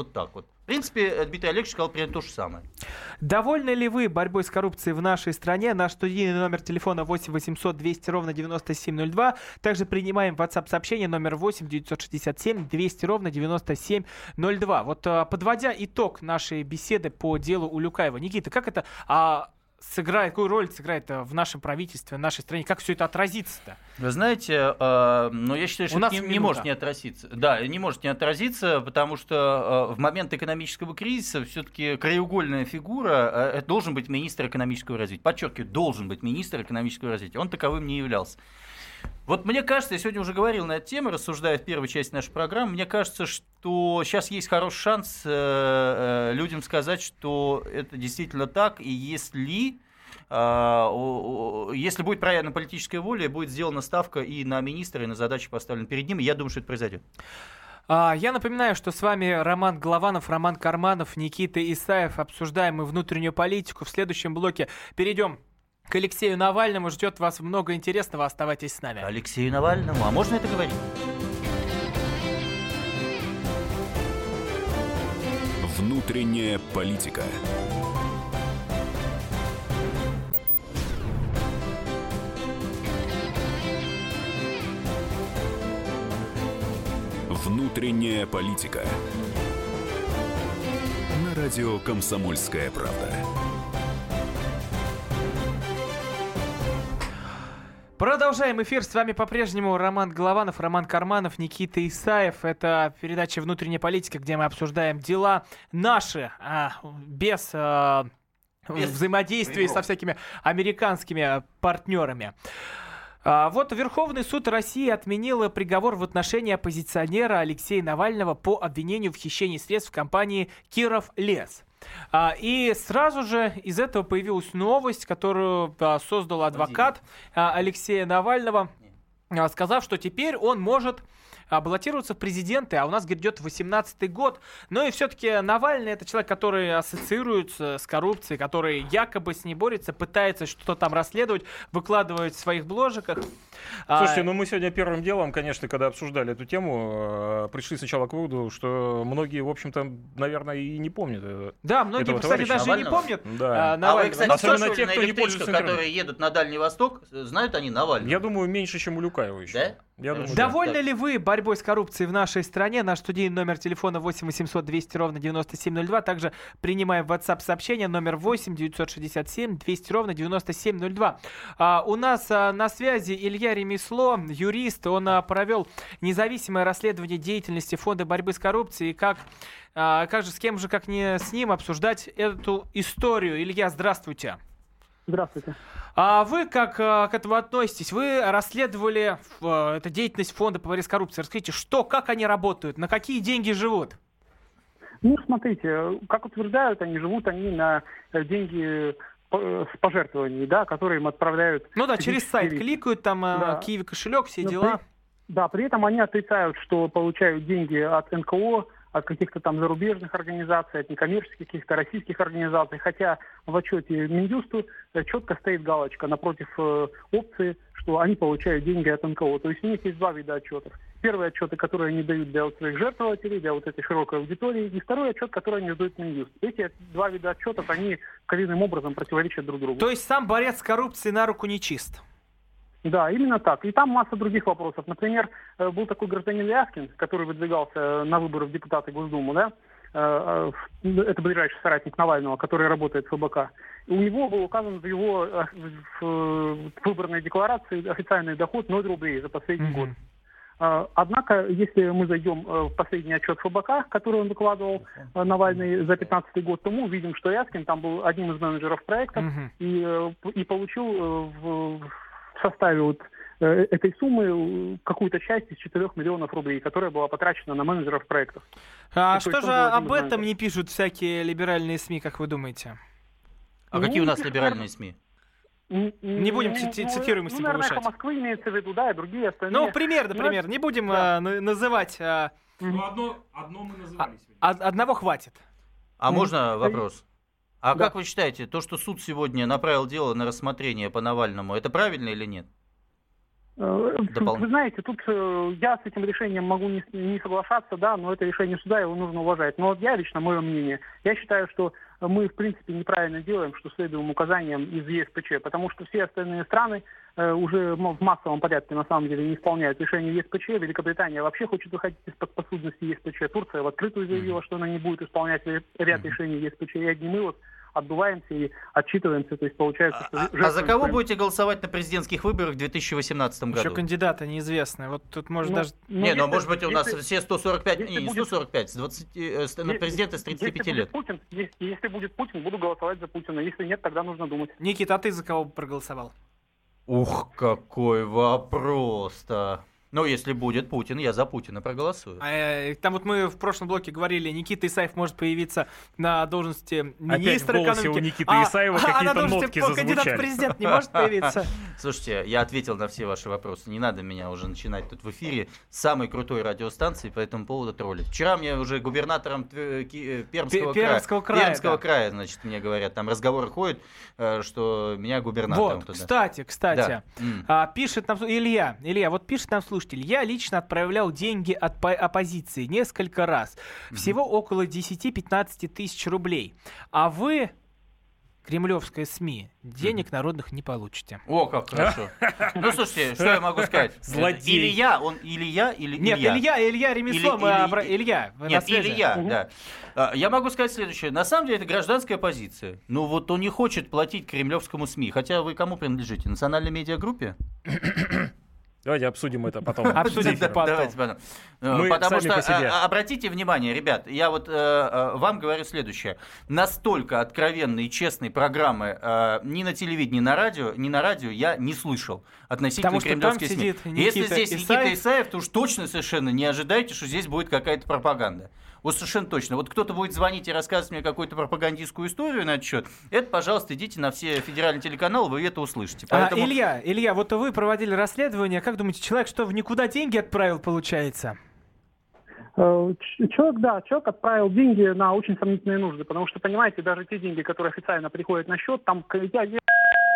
Вот так вот. В принципе, Дмитрий Олегович сказал примерно то же самое. Довольны ли вы борьбой с коррупцией в нашей стране? Наш студийный номер телефона 8 800 200 ровно 9702. Также принимаем WhatsApp сообщение номер 8 967 200 ровно 9702. Вот а, подводя итог нашей беседы по делу Улюкаева. Никита, как это а, сыграет, какую роль сыграет а, в нашем правительстве, в нашей стране? Как все это отразится-то? Вы знаете, э, но я считаю, что У нас не, не может не отразиться. Да, не может не отразиться, потому что э, в момент экономического кризиса все-таки краеугольная фигура э, это должен быть министр экономического развития. Подчеркиваю, должен быть министр экономического развития. Он таковым не являлся. Вот мне кажется, я сегодня уже говорил на эту тему, рассуждая в первой части нашей программы, мне кажется, что сейчас есть хороший шанс э, э, людям сказать, что это действительно так, и если о- если будет проявлена политическая воля, будет сделана ставка и на министра, и на задачи, поставленные перед ним, я думаю, что это произойдет. А, Я напоминаю, что с вами Роман Голованов, Роман Карманов, Никита Исаев. Обсуждаем мы внутреннюю политику. В следующем блоке перейдем к Алексею Навальному. Ждет вас много интересного. Оставайтесь с нами. Алексею Навальному, а можно это говорить? Внутренняя политика. Внутренняя политика. На радио Комсомольская правда. Продолжаем эфир. С вами по-прежнему Роман Голованов, Роман Карманов, Никита Исаев. Это передача «Внутренняя политика», где мы обсуждаем дела наши, а, без, а, взаимодействия со всякими американскими партнерами. А, Вот Верховный суд России отменил приговор в отношении оппозиционера Алексея Навального по обвинению в хищении средств в компании «Киров Лес». А, И сразу же из этого появилась новость, которую а, создал адвокат а, Алексея Навального, сказав, что теперь он может а, баллотироваться в президенты, а у нас грядет 18-й год. Но и все-таки Навальный это человек, который ассоциируется с коррупцией, который якобы с ней борется, пытается что-то там расследовать, выкладывает в своих бложиках. А, Слушайте, ну мы сегодня первым делом, конечно, когда обсуждали эту тему, э, пришли сначала к выводу, что многие, в общем-то, наверное, и не помнят. Да, многие, этого кстати, даже и не Навального? помнят Да. а, А вы, Навального. кстати, Особенно те, на кто не пользуется которые едут на Дальний Восток, знают они Навального? Я думаю, меньше, чем у Люкаева еще. Да? Я думаю, да. Довольны ли вы борьбой с коррупцией в нашей стране? Наш студийный номер телефона 8 800 200 ровно 9702. Также принимаем WhatsApp сообщение номер 8 967 200 ровно 9702. А, у нас а, на связи Илья Ремесло, юрист. Он а, провел независимое расследование деятельности Фонда борьбы с коррупцией. Как, а, как же, с кем же, как не с ним обсуждать эту историю? Илья, здравствуйте. Здравствуйте. А вы как а, к этому относитесь? Вы расследовали а, эту деятельность фонда по борьбе с коррупцией. Расскажите, что, как они работают, на какие деньги живут? Ну, смотрите, как утверждают, они живут они на э, деньги э, с пожертвований, да, которые им отправляют. Ну да, через сайт кликают, там Да. Киви кошелек, все Но дела. при- да, при этом они отрицают, что получают деньги от НКО, от каких-то там зарубежных организаций, от некоммерческих каких-то российских организаций, хотя в отчете Минюсту э, четко стоит галочка напротив э, опции, что они получают деньги от НКО. То есть у них есть два вида отчетов. Первые отчеты, которые они дают для вот своих жертвователей, для вот этой широкой аудитории, и второй отчет, который они дают Минюст. Эти два вида отчетов, они коренным образом противоречат друг другу. То есть сам борец с коррупцией на руку не чист. Да, именно так. И там масса других вопросов. Например, э, был такой гражданин Ляскин, который выдвигался э, на выборы в депутаты Госдумы, да, Э, это ближайший соратник Навального, который работает в ФБК. И у него был указан в его в, выборной декларации официальный доход 0 рублей за последний год. Э, Однако, если мы зайдем в последний отчет ФБК, который он выкладывал Навальный за 2015 год, то мы увидим, что Яскин там был одним из менеджеров проекта и, э, п- и получил в, в составе вот э, этой суммы э, какую-то часть из 4 миллионов рублей, которая была потрачена на менеджеров проектов. А Ну, то что же об этом не пишут всякие либеральные СМИ, как вы думаете? А Ну, какие у нас их, либеральные СМИ? Не будем ци- ци- цитируемости ну, наверное, повышать. «Эхо Москвы» имеется в виду, да, и другие остальные. Ну, пример, Ну, например. Не будем да. а, на- называть. а, Ну, одно, одно мы называли сегодня. од- одного хватит. А можно вопрос? А Да. как вы считаете, то, что суд сегодня направил дело на рассмотрение по Навальному, это правильно или нет? Э, Допол- Вы знаете, тут э, я с этим решением могу не, не соглашаться, да, но это решение суда, его нужно уважать. Но вот я лично, мое мнение, я считаю, что мы, в принципе, неправильно делаем, что следуем указаниям из ЕСПЧ, потому что все остальные страны э, уже в массовом порядке, на самом деле, не исполняют решения ЕСПЧ. Великобритания вообще хочет выходить из-под посудности ЕСПЧ. Турция в открытую заявила, что она не будет исполнять ря- ряд решений ЕСПЧ. И одни мы вот отдуваемся и отчитываемся. То есть получается, что А за жертвуем кого своим- будете голосовать на президентских выборах в 2018 году? Еще кандидаты неизвестные. Вот тут может Ну, даже... ну, не, ну если- может быть у нас если- все 145, если не, не будет- 145, с 20, э, на президента с если 35 будет лет. Путин, если, если будет Путин, буду голосовать за Путина. Если нет, тогда нужно думать. Никита, а ты за кого бы проголосовал? Ух, какой вопрос-то. Ну, если будет Путин, я за Путина проголосую. А, э, Там вот мы в прошлом блоке говорили, Никита Исаев может появиться на должности министра в голосе экономики. у Никиты а, Исаева а на какие-то должности нотки по- кандидат в зазвучали. президент не может появиться. <laughs> Слушайте, я ответил на все ваши вопросы. Не надо меня уже начинать тут в эфире самой крутой радиостанции по этому поводу троллить. Вчера мне уже губернатором Ки- э, Пермского, Пе- Пермского края, Пермского да. края, значит, мне говорят, там разговоры ходят, э, что меня губернатором Вот, туда. кстати, кстати, Да. А, пишет нам Илья, Илья, вот пишет нам слушатель, я лично отправлял деньги от по- оппозиции несколько раз, всего около 10-15 тысяч рублей, а вы, кремлевская СМИ, денег народных не получите. О, как хорошо. Ну, слушайте, что я могу сказать? Злодей. Илья, он Илья или Нет, Илья? Илья, ремесло, Или- мы или- Илья, Нет? Илья, да. А, Я могу сказать следующее. На самом деле это гражданская позиция. Ну вот он не хочет платить кремлевскому СМИ. Хотя вы кому принадлежите? Национальной медиагруппе? Давайте обсудим это потом. <laughs> Обсудим Да, потом. давайте потом. Мы Потому сами что по себе. а, обратите внимание, ребят, я вот э, э, вам говорю следующее. Настолько откровенной и честной программы э, ни на телевидении, ни на радио, ни на радио я не слышал относительно кремлевских СМИ. сидит Если здесь Исаев. Никита Исаев, то уж точно совершенно не ожидайте, что здесь будет какая-то пропаганда. Вот совершенно точно. Вот кто-то будет звонить и рассказывать мне какую-то пропагандистскую историю на этот счет, это, пожалуйста, идите на все федеральные телеканалы, вы это услышите. А, Поэтому... Илья, Илья, вот вы проводили расследование, как думаете, человек что, в никуда деньги отправил, получается? Э, Человек, да, человек отправил деньги на очень сомнительные нужды, потому что, понимаете, даже те деньги, которые официально приходят на счет, там я- я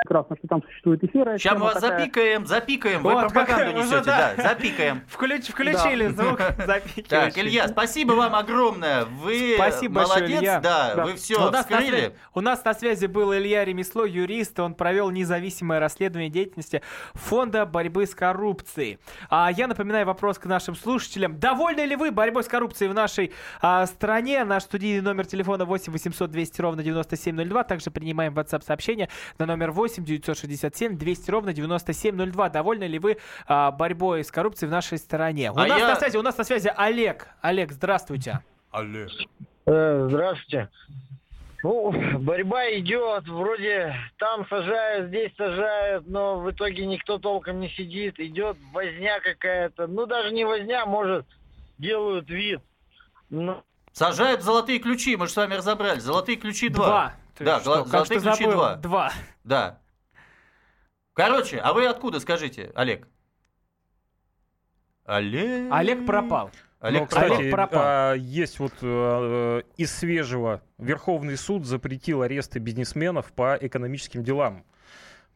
прекрасно, что там существует эфир. Сейчас мы вас запикаем, запикаем, вы Вот, пропаганду <laughs> как- несете, да. да, запикаем. <laughs> Включ- включили звук <laughs> запикивающий. Так, Илья, спасибо вам огромное. Вы Спасибо молодец, большое, Илья. да, вы все У нас, на вскрыли. связи, у нас на связи был Илья Ремесло, юрист. Он провел независимое расследование деятельности Фонда борьбы с коррупцией. А я напоминаю вопрос к нашим слушателям. Довольны ли вы борьбой с коррупцией в нашей а, стране? Наш студийный номер телефона 8 800 200 ровно 9702. Также принимаем WhatsApp сообщение на номер 8 967 200 ровно 9702. Довольны ли вы а, борьбой с коррупцией в нашей стране? У А нас я- на связи, у нас на связи Олег. Олег, здравствуйте. Алло. Э, Здравствуйте. Ну, борьба идет, вроде там сажают, здесь сажают, но в итоге никто толком не сидит, идет возня какая-то. Ну, даже не возня, может, делают вид. Но... Сажают золотые ключи, мы же с вами разобрали. Золотые ключи 2. Два. Ты Да, что, золотые ты ключи забыл? 2. Два. Да. Короче, а вы откуда, скажите, Олег? Олег... Олег пропал. Олег, Ну, кстати, Олег пропал. а, есть вот э, из свежего Верховный суд запретил аресты бизнесменов по экономическим делам.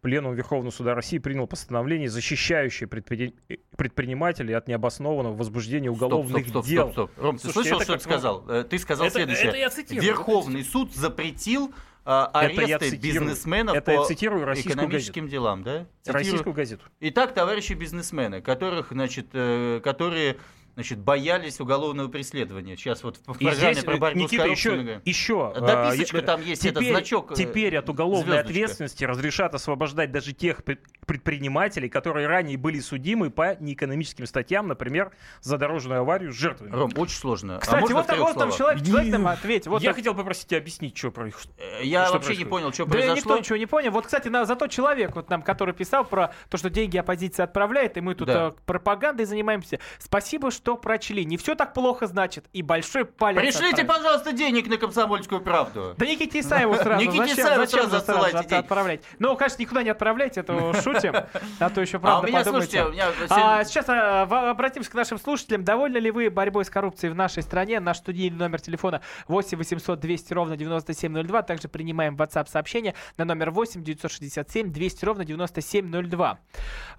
Пленум Верховного суда России принял постановление, защищающее предпри- предпринимателей от необоснованного возбуждения Стоп, уголовных стоп, стоп, дел. стоп, стоп. Ром, ты Слушайте, слышал, что как ты вам- сказал? Э, Ты сказал Это- следующее. это я цитирую, Верховный суд запретил а, Это я аресты цитирую. бизнесменов Это я по цитирую российскую экономическим газету. делам, да? Цитирую. Российскую газету. Итак, товарищи бизнесмены, которых, значит, э, которые значит, боялись уголовного преследования. Сейчас вот в программе здесь, про борьбу Никита, с коррупцией... еще, еще Дописочка а, там есть, теперь, это значок. э, Теперь от уголовной звездочка. ответственности разрешат освобождать даже тех пред- предпринимателей, которые ранее были судимы по неэкономическим статьям, например, за дорожную аварию с жертвами. Ром, очень сложно. А Кстати, можно вот, трех вот там человек, человек нам ответь. Вот Я так- хотел попросить тебя объяснить, что происходит. Э, Я Что вообще не происходит? понял, что Да произошло. никто ничего не понял. Вот, кстати, на, зато человек, вот нам, который писал про то, что деньги оппозиция отправляет, и мы тут Да. э, пропагандой занимаемся. Спасибо, что прочли. Не все так плохо, значит. И большой палец. Пришлите, отправить. пожалуйста, денег на комсомольскую правду. Да Никите Исаеву сразу. Никите Исаеву сразу деньги. отправлять? Ну, конечно, никуда не отправляйте, это шутим. А то еще А правда подумайте. А, сейчас а, обратимся к нашим слушателям. Довольны ли вы борьбой с коррупцией в нашей стране? Наш студийный номер телефона 8 800 200 ровно 9702. Также принимаем WhatsApp сообщение на номер 8 967 200 ровно 9702.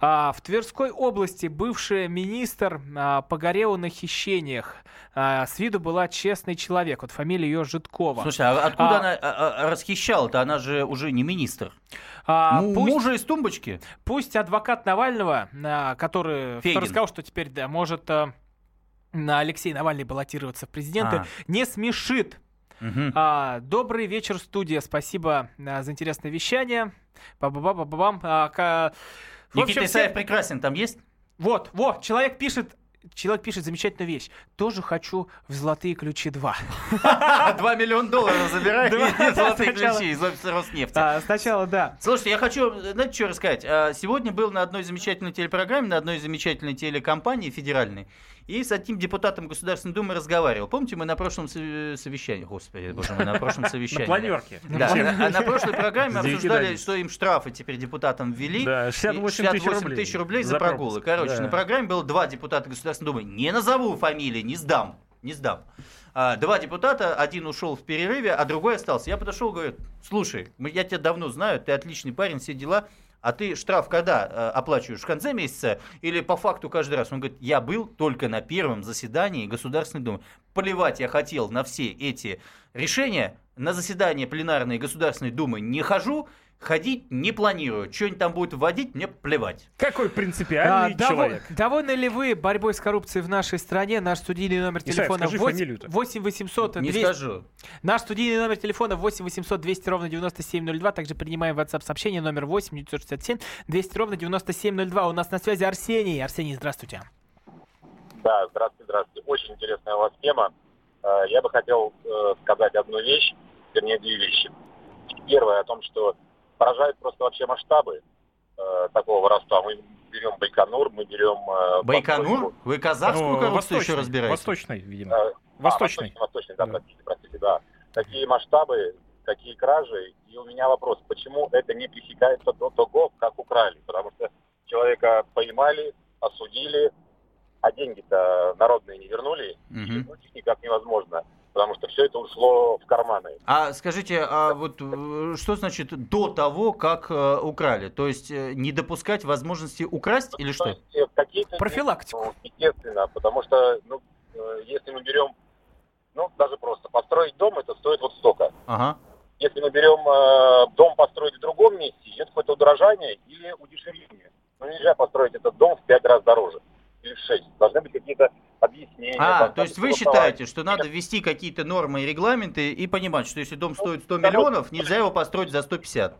А, в Тверской области бывший министр а, погорел на хищениях. А, с виду была честный человек. Вот фамилия ее Житкова. Слушай, а откуда А, она а, а, расхищала-то? Она же уже не министр. а, Му- пусть- Мужа из тумбочки? Пусть адвокат Навального, а, который, Фегин. который сказал, что теперь да, может а, на Алексей Навальный баллотироваться в президенты, А. не смешит. Мгм. А, добрый вечер, студия. Спасибо а, за интересное вещание. Ба-ба-ба-ба-бам. А, в Никита общем, все- Исаев прекрасен там есть? Вот, вот, человек пишет, человек пишет замечательную вещь. Тоже хочу в золотые ключи 2. 2 <laughs> миллиона долларов забирай и <laughs> золотые ключи из офиса Роснефти. А, сначала, да. Слушайте, я хочу, знаете, что рассказать? А, Сегодня был на одной замечательной телепрограмме, на одной замечательной телекомпании федеральной, и с одним депутатом Государственной Думы разговаривал. Помните, мы на прошлом сов- совещании, господи, боже мой, на прошлом <laughs> совещании. планерке. Да, на, а на прошлой программе обсуждали, что им штрафы теперь депутатам ввели. Да, 68 тысяч 68 рублей. тысяч рублей за прогулы. Короче, да. на программе было два депутата Государственной Думы. Не назову фамилии, не сдам. Не сдам. А, Два депутата, один ушел в перерыве, а другой остался. Я подошел и говорю, слушай, я тебя давно знаю, ты отличный парень, все дела, а ты штраф когда э, оплачиваешь? В конце месяца или по факту каждый раз? Он говорит, я был только на первом заседании Государственной Думы. Плевать я хотел на все эти решения. На заседание пленарной Государственной Думы не хожу, ходить не планирую. Что-нибудь там будет вводить, мне плевать. Какой А, принципиальный дово- человек. Довольны ли вы борьбой с коррупцией в нашей стране? Наш студийный номер Исаев, телефона скажи 8, фамилию-то. 8 800 Не 200 скажу. Наш студийный номер телефона 8 800 200 ровно 9702. Также принимаем WhatsApp сообщение номер 8 967 200 ровно 9702. У нас на связи Арсений. Арсений, здравствуйте. Да, здравствуйте, здравствуйте. Очень интересная у вас тема. Э, Я бы хотел э, сказать одну вещь, вернее, две вещи. Первое о том, что поражают просто вообще масштабы э, такого воровства. Мы берем Байконур, мы берем... э, Байконур? Вы казахскую Ну, коррупцию еще восточный, разбираете? Восточный, видимо. Э, Восточный. А, восточный, восточный, да, простите, простите, да. Такие масштабы, такие кражи. И у меня вопрос, почему это не пресекается до того, как украли? Потому что человека поймали, осудили, а деньги-то народные не вернули, и Мгм. вернуть их никак невозможно. Потому что все это ушло в карманы. А скажите, а вот э, что значит до того, как э, украли? То есть э, не допускать возможности украсть или что? Э, Какие-то Профилактику. Ну, естественно, потому что, ну, э, если мы берем, ну, даже просто построить дом, это стоит вот столько. Ага. Если мы берем э, дом построить в другом месте, идет какое-то удорожание или удешевление. Ну, нельзя построить этот дом в пять раз дороже или в шесть. Должны быть какие-то объяснения. А, должна то есть вы считаете, что надо ввести какие-то нормы и регламенты и понимать, что если дом стоит 100 само- миллионов, нельзя его построить за 150?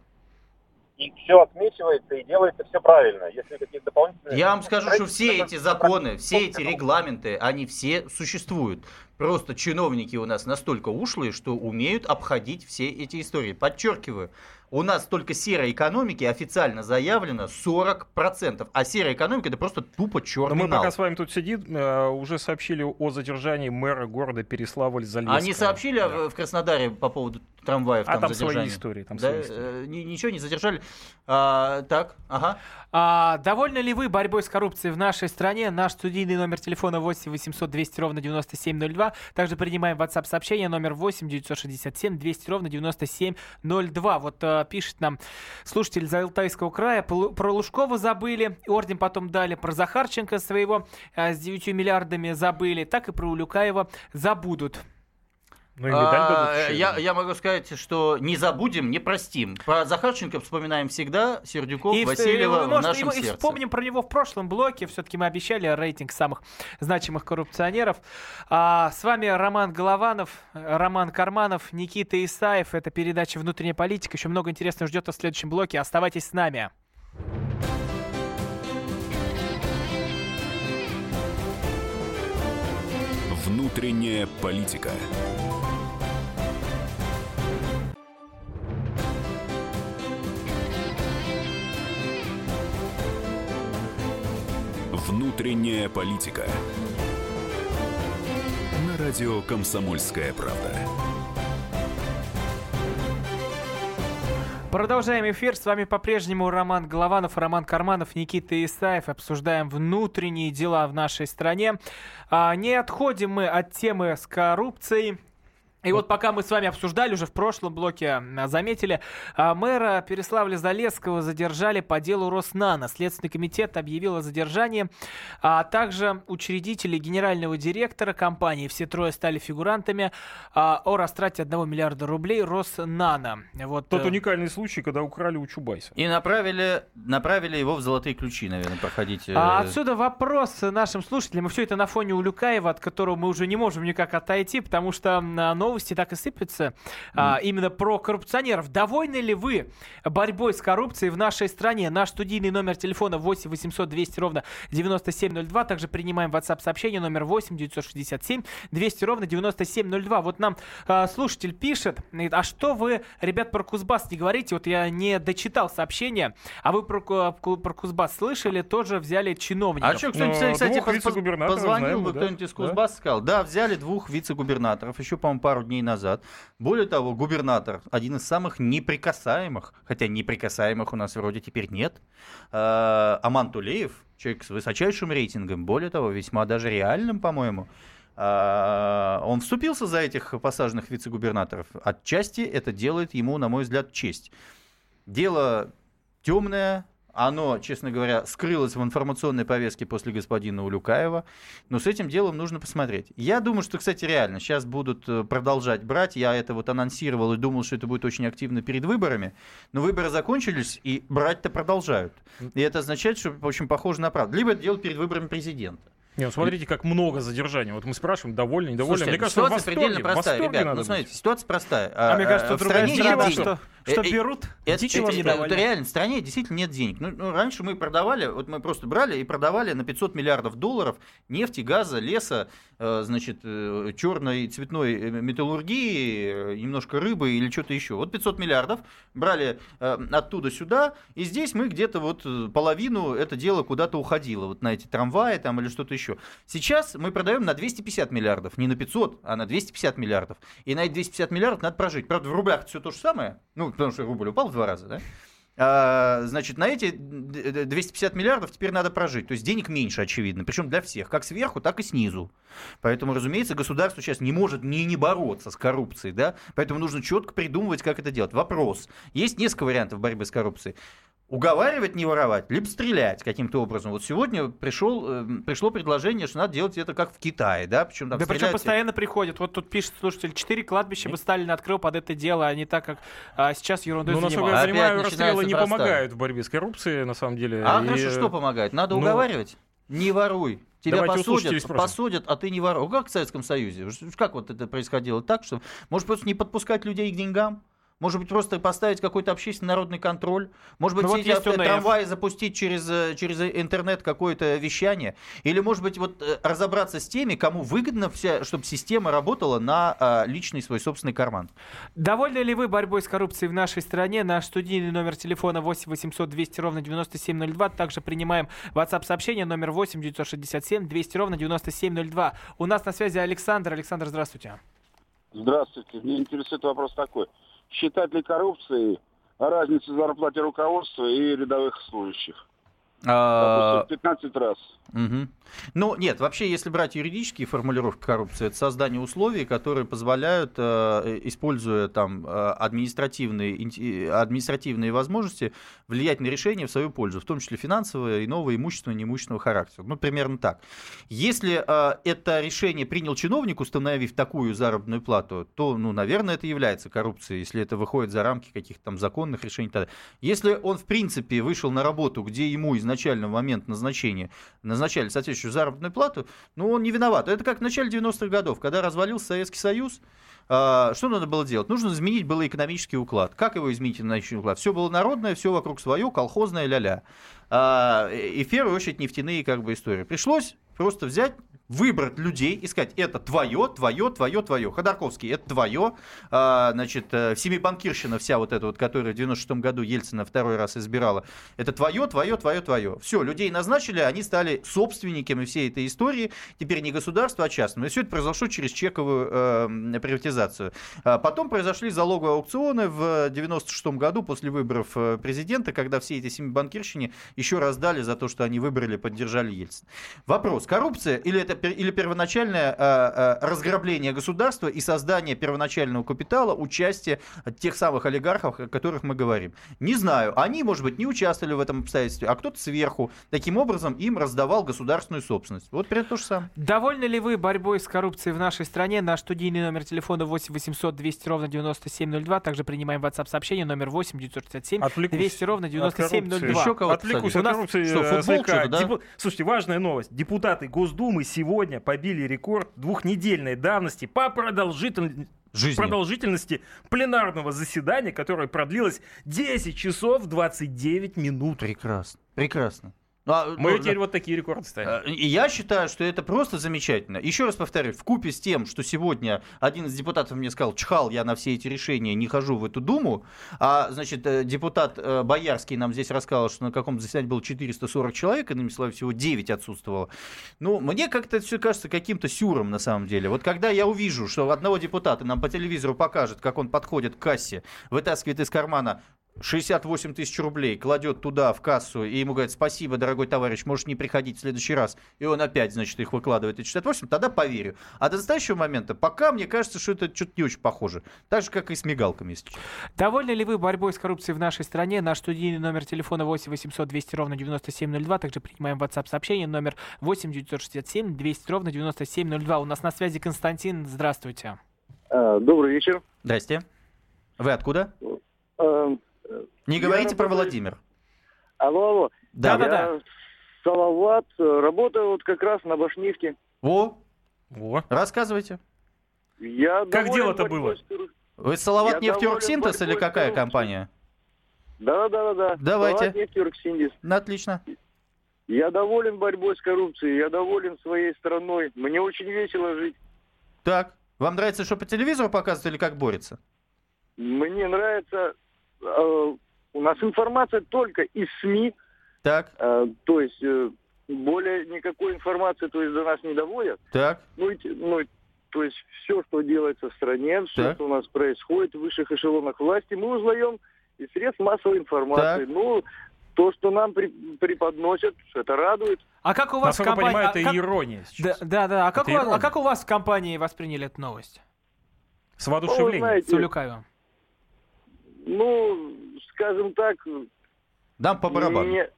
и все отмечивается и делается все правильно. Если какие-то дополнительные... Я вам скажу, что все эти законы, все эти регламенты, они все существуют. Просто чиновники у нас настолько ушлые, что умеют обходить все эти истории. Подчеркиваю, у нас только серой экономики официально заявлено 40%. А серая экономика это просто тупо черный Но мы нал. пока с вами тут сидим, э, уже сообщили о задержании мэра города Переславль-Залесского. Они сообщили в Краснодаре по поводу трамваев А там, там свои задержания? истории, там Да, свои истории. э, ни- ничего не задержали. А, так, ага. А, довольны ли вы борьбой с коррупцией в нашей стране? Наш студийный номер телефона 8 800 200 ровно 9702. Также принимаем WhatsApp сообщение номер 8 967 200 ровно 9702. Вот а, пишет нам слушатель из Алтайского края. Про Лужкова забыли, орден потом дали. Про Захарченко своего а, с 9 миллиардами забыли. Так и про Улюкаева забудут. Ну и А, я, я могу сказать, что не забудем, не простим. Про Захарченко вспоминаем всегда, Сердюков, И, в- Васильева и, в может, нашем и, и сердце. вспомним про него в прошлом блоке. Все-таки мы обещали рейтинг самых значимых коррупционеров. А, с вами Роман Голованов, Роман Карманов, Никита Исаев. Это передача «Внутренняя политика». Еще много интересного ждет вас в следующем блоке. Оставайтесь с нами. Внутренняя политика. Внутренняя политика. На радио «Комсомольская правда». Продолжаем эфир. С вами по-прежнему Роман Голованов, Роман Карманов, Никита Исаев. Обсуждаем внутренние дела в нашей стране. А, не отходим мы от темы с коррупцией. И вот пока мы с вами обсуждали, уже в прошлом блоке а, заметили, а, мэра Переславля-Залесского задержали по делу Роснана. Следственный комитет объявил о задержании, а также учредители генерального директора компании, все трое стали фигурантами, а, о растрате 1 миллиарда рублей Роснана. Вот, Тот э, уникальный случай, когда украли у Чубайса. И направили, направили его в золотые ключи, наверное, проходить. э, А отсюда вопрос нашим слушателям. И все это на фоне Улюкаева, от которого мы уже не можем никак отойти, потому что а, новости так и сыпятся а, именно про коррупционеров. Довольны ли вы борьбой с коррупцией в нашей стране? Наш студийный номер телефона 8 800 200 ровно 9702. Также принимаем WhatsApp сообщение номер 8 967 200 ровно 9702. Вот нам а, слушатель пишет, говорит, а что вы, ребят, про Кузбасс не говорите? Вот я не дочитал сообщение, а вы про, Ку- про Кузбасс слышали? Тоже взяли чиновников. А что, кто-нибудь, Ну, кстати, поз- позвонил знаем бы да? кто-нибудь из Да. Кузбасса, сказал, да, взяли двух вице-губернаторов, еще, по-моему, пару дней назад. Более того, губернатор, один из самых неприкасаемых, хотя неприкасаемых у нас вроде теперь нет, э, Аман Тулеев, человек с высочайшим рейтингом, более того, весьма даже реальным, по-моему, э, он вступился за этих посаженных вице-губернаторов. Отчасти это делает ему, на мой взгляд, честь. Дело темное, оно, честно говоря, скрылось в информационной повестке после господина Улюкаева, но с этим делом нужно посмотреть. Я думаю, что, кстати, реально, сейчас будут э, продолжать брать, я это вот анонсировал и думал, что это будет очень активно перед выборами, но выборы закончились, и брать-то продолжают. И это означает, что очень похоже на правду. Либо это делать перед выборами президента. Не, ну смотрите, как много задержаний. Вот мы спрашиваем, довольны, недовольны. Слушайте, Мне кажется, в ситуация восторге, предельно в простая, ребят. Ну, смотрите, ситуация простая. А мне кажется, в другая стране нет что-. Что Э, э, берут, это, ничего это- не это реально, в стране действительно нет денег. Ну, ну, раньше мы продавали, вот мы просто брали и продавали на 500 миллиардов долларов нефти, газа, леса, э, значит, э, черной цветной э, металлургии, э, немножко рыбы или что-то еще. Вот 500 миллиардов брали э, оттуда сюда, и здесь мы где-то вот э, половину это дело куда-то уходило, вот на эти трамваи там или что-то еще. Сейчас мы продаем на 250 миллиардов, не на 500, а на 250 миллиардов. И на эти 250 миллиардов надо прожить. Правда, в рублях все то же самое, ну, потому что рубль упал в два раза, да? А, значит, на эти д- 250 миллиардов теперь надо прожить. То есть денег меньше, очевидно. Причем для всех, как сверху, так и снизу. Поэтому, разумеется, государство сейчас не может не, не бороться с коррупцией. Да? Поэтому нужно четко придумывать, как это делать. Вопрос. Есть несколько вариантов борьбы с коррупцией. Уговаривать не воровать, либо стрелять каким-то образом. Вот сегодня пришел, э, пришло предложение, что надо делать это как в Китае, да, причем там Да причем стрелять- постоянно приходят. Вот тут пишет слушатель, четыре кладбища бы Сталин открыл под это дело, а не так, как а, сейчас ерундой Ну, насколько я понимаю, Опять расстрелы не помогают в борьбе с коррупцией, на самом деле. А И, хорошо, что помогает? Надо ну, уговаривать. Не воруй. Тебя Давайте посудят, посудят, а ты не воруй. Как в Советском Союзе? Как вот это происходило так, что может просто не подпускать людей к деньгам? Может быть, просто поставить какой-то общественный народный контроль? Может быть, Ну, вот есть трамваи запустить через, э, через интернет какое-то вещание? Или, может быть, вот э, разобраться с теми, кому выгодно, вся, чтобы система работала на а, личный свой собственный карман? Довольны ли вы борьбой с коррупцией в нашей стране? Наш студийный номер телефона 8 800 200 ровно 9702. Также принимаем WhatsApp-сообщение номер 8 967 200 ровно 9702. У нас на связи Александр. Александр, здравствуйте. Здравствуйте. Меня интересует вопрос такой. Считать ли коррупцией разницу в зарплате руководства и рядовых служащих? А, Допустим, 15 раз. Мгм. Ну, нет, вообще, если брать юридические формулировки коррупции, это создание условий, которые позволяют, э, используя там э, административные, инти- административные возможности, влиять на решения в свою пользу, в том числе финансового, иного, имущественного, неимущественного характера. Ну, примерно так. Если э, это решение принял чиновник, установив такую заработную плату, то, ну, наверное, это является коррупцией, если это выходит за рамки каких-то там законных решений. Если он, в принципе, вышел на работу, где ему изначально в момент назначения назначали соответствующую заработную плату, ну, он не виноват. Это как в начале 90-х годов, когда развалился Советский Союз, а, что надо было делать? Нужно изменить был экономический уклад. Как его изменить экономический уклад? Все было народное, все вокруг свое, колхозное, ля-ля. А, И в первую очередь нефтяные как бы истории. Пришлось просто взять, выбрать людей и сказать, это твое, твое, твое, твое. Ходорковский, это твое. А, Значит, э, семибанкирщина вся вот эта вот, которая в 96 году Ельцина второй раз избирала, это твое, твое, твое, твое. Все, людей назначили, они стали собственниками всей этой истории. Теперь не государство, а частное. И все это произошло через чековую э, приватизацию. А Потом произошли залоговые аукционы в 96 году после выборов э, президента, когда все эти семибанкирщине еще раздали за то, что они выбрали, поддержали Ельцина. Вопрос, коррупция или это или первоначальное э, э, разграбление государства и создание первоначального капитала, участие тех самых олигархов, о которых мы говорим? Не знаю. Они, может быть, не участвовали в этом обстоятельстве, а кто-то сверху таким образом им раздавал государственную собственность. Вот примерно то же самое. Довольны ли вы борьбой с коррупцией в нашей стране? Наш студийный номер телефона 8 800 200 ровно 9702. Также принимаем WhatsApp-сообщение номер 8 967 Отвлекусь 200 ровно от коррупции. 9702. Еще кого-то Отвлекусь от коррупции. Что, э, футбол слегка. что-то, да? Депу- Слушайте, важная новость. Депутаты Госдумы сегодня побили рекорд двухнедельной давности по продолжитель- Жизни. продолжительности пленарного заседания, которое продлилось 10 часов 29 минут. Прекрасно. Прекрасно. Ну, а, Мы ну, теперь да. вот такие рекорды ставим. Э, И я считаю, что это просто замечательно. Еще раз повторю, в купе с тем, что сегодня один из депутатов мне сказал, чхал я на все эти решения, не хожу в эту думу, а, значит, э, депутат э, Боярский нам здесь рассказал, что на каком-то заседании было 440 человек, иными словами, всего 9 отсутствовало. Ну, мне как-то это все кажется каким-то сюром на самом деле. Вот когда я увижу, что одного депутата нам по телевизору покажет, как он подходит к кассе, вытаскивает из кармана 68 тысяч рублей, кладет туда, в кассу, и ему говорят, спасибо, дорогой товарищ, можешь не приходить в следующий раз, и он опять, значит, их выкладывает, эти 68, тогда поверю. А до настоящего момента, пока мне кажется, что это что-то не очень похоже. Так же, как и с мигалками, если честно. Довольны ли вы борьбой с коррупцией в нашей стране? Наш студийный номер телефона 8 800 200 ровно 9702. Также принимаем WhatsApp-сообщение номер 8 967 200 ровно 9702. У нас на связи Константин. Здравствуйте. А, Добрый вечер. Здрасте. Вы откуда? Не я говорите про работаю- Владимир. Алло, алло. Да, я да, да. Салават, э, работаю вот как раз на Башнефти. О, Во. рассказывайте. Я Как дело-то было? Вы Салават нефтеоргсинтез или какая компания? Да, да, да, да. Давайте. Салават. Ну, Отлично. Я доволен борьбой с коррупцией, я доволен своей страной. Мне очень весело жить. Так, вам нравится, что по телевизору показывают или как борется? Мне нравится... э, у нас информация только из СМИ. Так, э, то есть э, более никакой информации то есть, до нас не доводят. так. Ну, ну, то есть все, что делается в стране, все, Так. что у нас происходит в высших эшелонах власти, мы узнаем из средств массовой информации. Так. Ну, то, что нам при- преподносят, это радует. А как у вас в компании... понимаю, а это как- ирония Да, сейчас. да, да. А как, Это у вас, а ирония. как у вас в компании восприняли эту новость? С Ну, воодушевлением. знаете, С Улюкаевым. Ну, скажем так... Дам по барабану. не-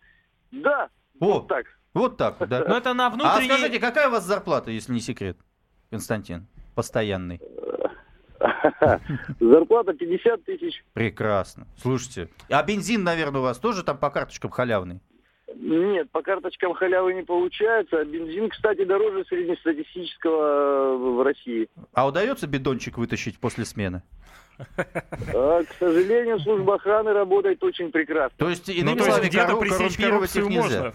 Да, О, вот так. вот так да. <laughs> Но это на А внутренней... скажите, какая у вас зарплата, если не секрет, Константин? Постоянный. <laughs> Зарплата 50 тысяч. Прекрасно. Слушайте, а бензин, наверное, у вас тоже там по карточкам халявный? Нет, по карточкам халявы не получается. А бензин, кстати, дороже среднестатистического э, в России. А удается бидончик вытащить после смены? А, к сожалению, служба охраны работает очень прекрасно. То есть, Ну, иными есть словами, где-то пресечь коррупцию нельзя. можно.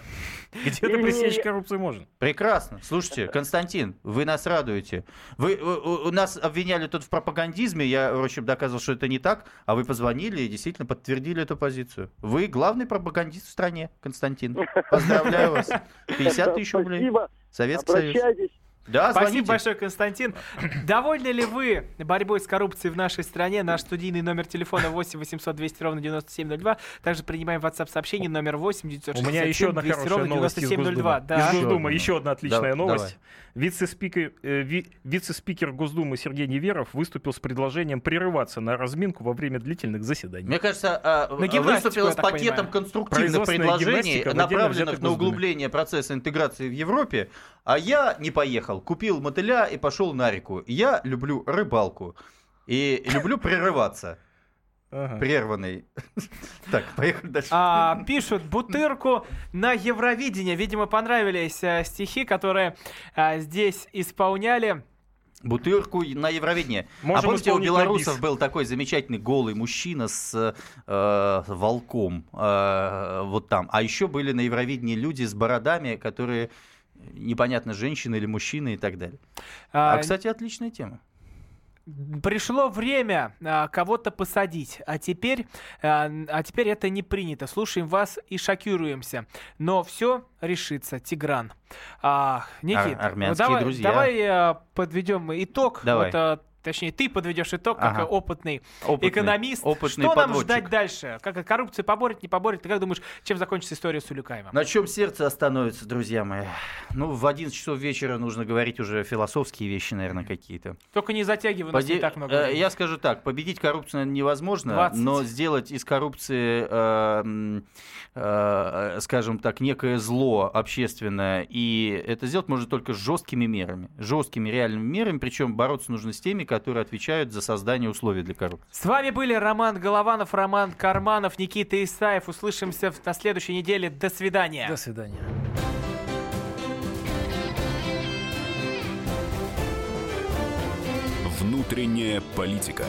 Где-то пресечь коррупцию можно. Прекрасно. Слушайте, Константин, вы нас радуете. Вы, у, у- нас обвиняли тут в пропагандизме, я, в общем, доказывал, что это не так, а вы позвонили и действительно подтвердили эту позицию. Вы главный пропагандист в стране, Константин. Поздравляю вас. <laughs> 50 тысяч рублей. Спасибо. Советский Союз. Да, Спасибо звоните. большое, Константин. Довольны ли вы борьбой с коррупцией в нашей стране? Наш студийный номер телефона 8 800 200 ровно 9702. Также принимаем WhatsApp сообщение номер 8 У 967 меня еще одна 200 хорошая ровно новость из 9702. Госдумы. Да. Из Госдумы еще одна отличная Да- новость. Вице-спикер, э, ви- вице-спикер Госдумы Сергей Неверов выступил с предложением прерываться на разминку во время длительных заседаний. Мне кажется, а, На гимнастику, выступил с пакетом понимаю. конструктивных предложений, направленных на углубление процесса интеграции в Европе, а я не поехал. Купил мотыля и пошел на реку. Я люблю рыбалку и люблю прерываться. Ага. Прерванный. <laughs> Так, поехали дальше. А, пишут Бутырку на Евровидение. Видимо, понравились э, стихи, которые а, здесь исполняли. Бутырку на Евровидение. Можем а помните, у белорусов был такой замечательный голый мужчина с э, волком э, вот там. А еще были на Евровидении люди с бородами, которые непонятно, женщины или мужчины и так далее. А, А, кстати, отличная тема. Пришло время а, кого-то посадить, а теперь, а, а теперь это не принято. Слушаем вас и шокируемся. Но все решится, Тигран. А, Никит, Ар- армянские давай, друзья. давай а, подведем итог. Давай. Вот, а, точнее, ты подведешь итог как Ага. опытный, Опытный, экономист. опытный Что нам подводчик. ждать дальше? Как коррупцию поборет, не поборет? Ты как думаешь, чем закончится история с Улюкаевым? На чем сердце остановится, друзья мои? Ну, в 11 часов вечера нужно говорить уже философские вещи, наверное, какие-то. Только не затягивай, Поде- не так много. э, времени. Я скажу так, победить коррупцию невозможно, 20. но сделать из коррупции, э, э, скажем так, некое зло общественное, и это сделать можно только жесткими мерами, жесткими реальными мерами, причем бороться нужно с теми, которые отвечают за создание условий для коррупции. С вами были Роман Голованов, Роман Карманов, Никита Исаев. Услышимся на следующей неделе. До свидания. До свидания. Внутренняя политика.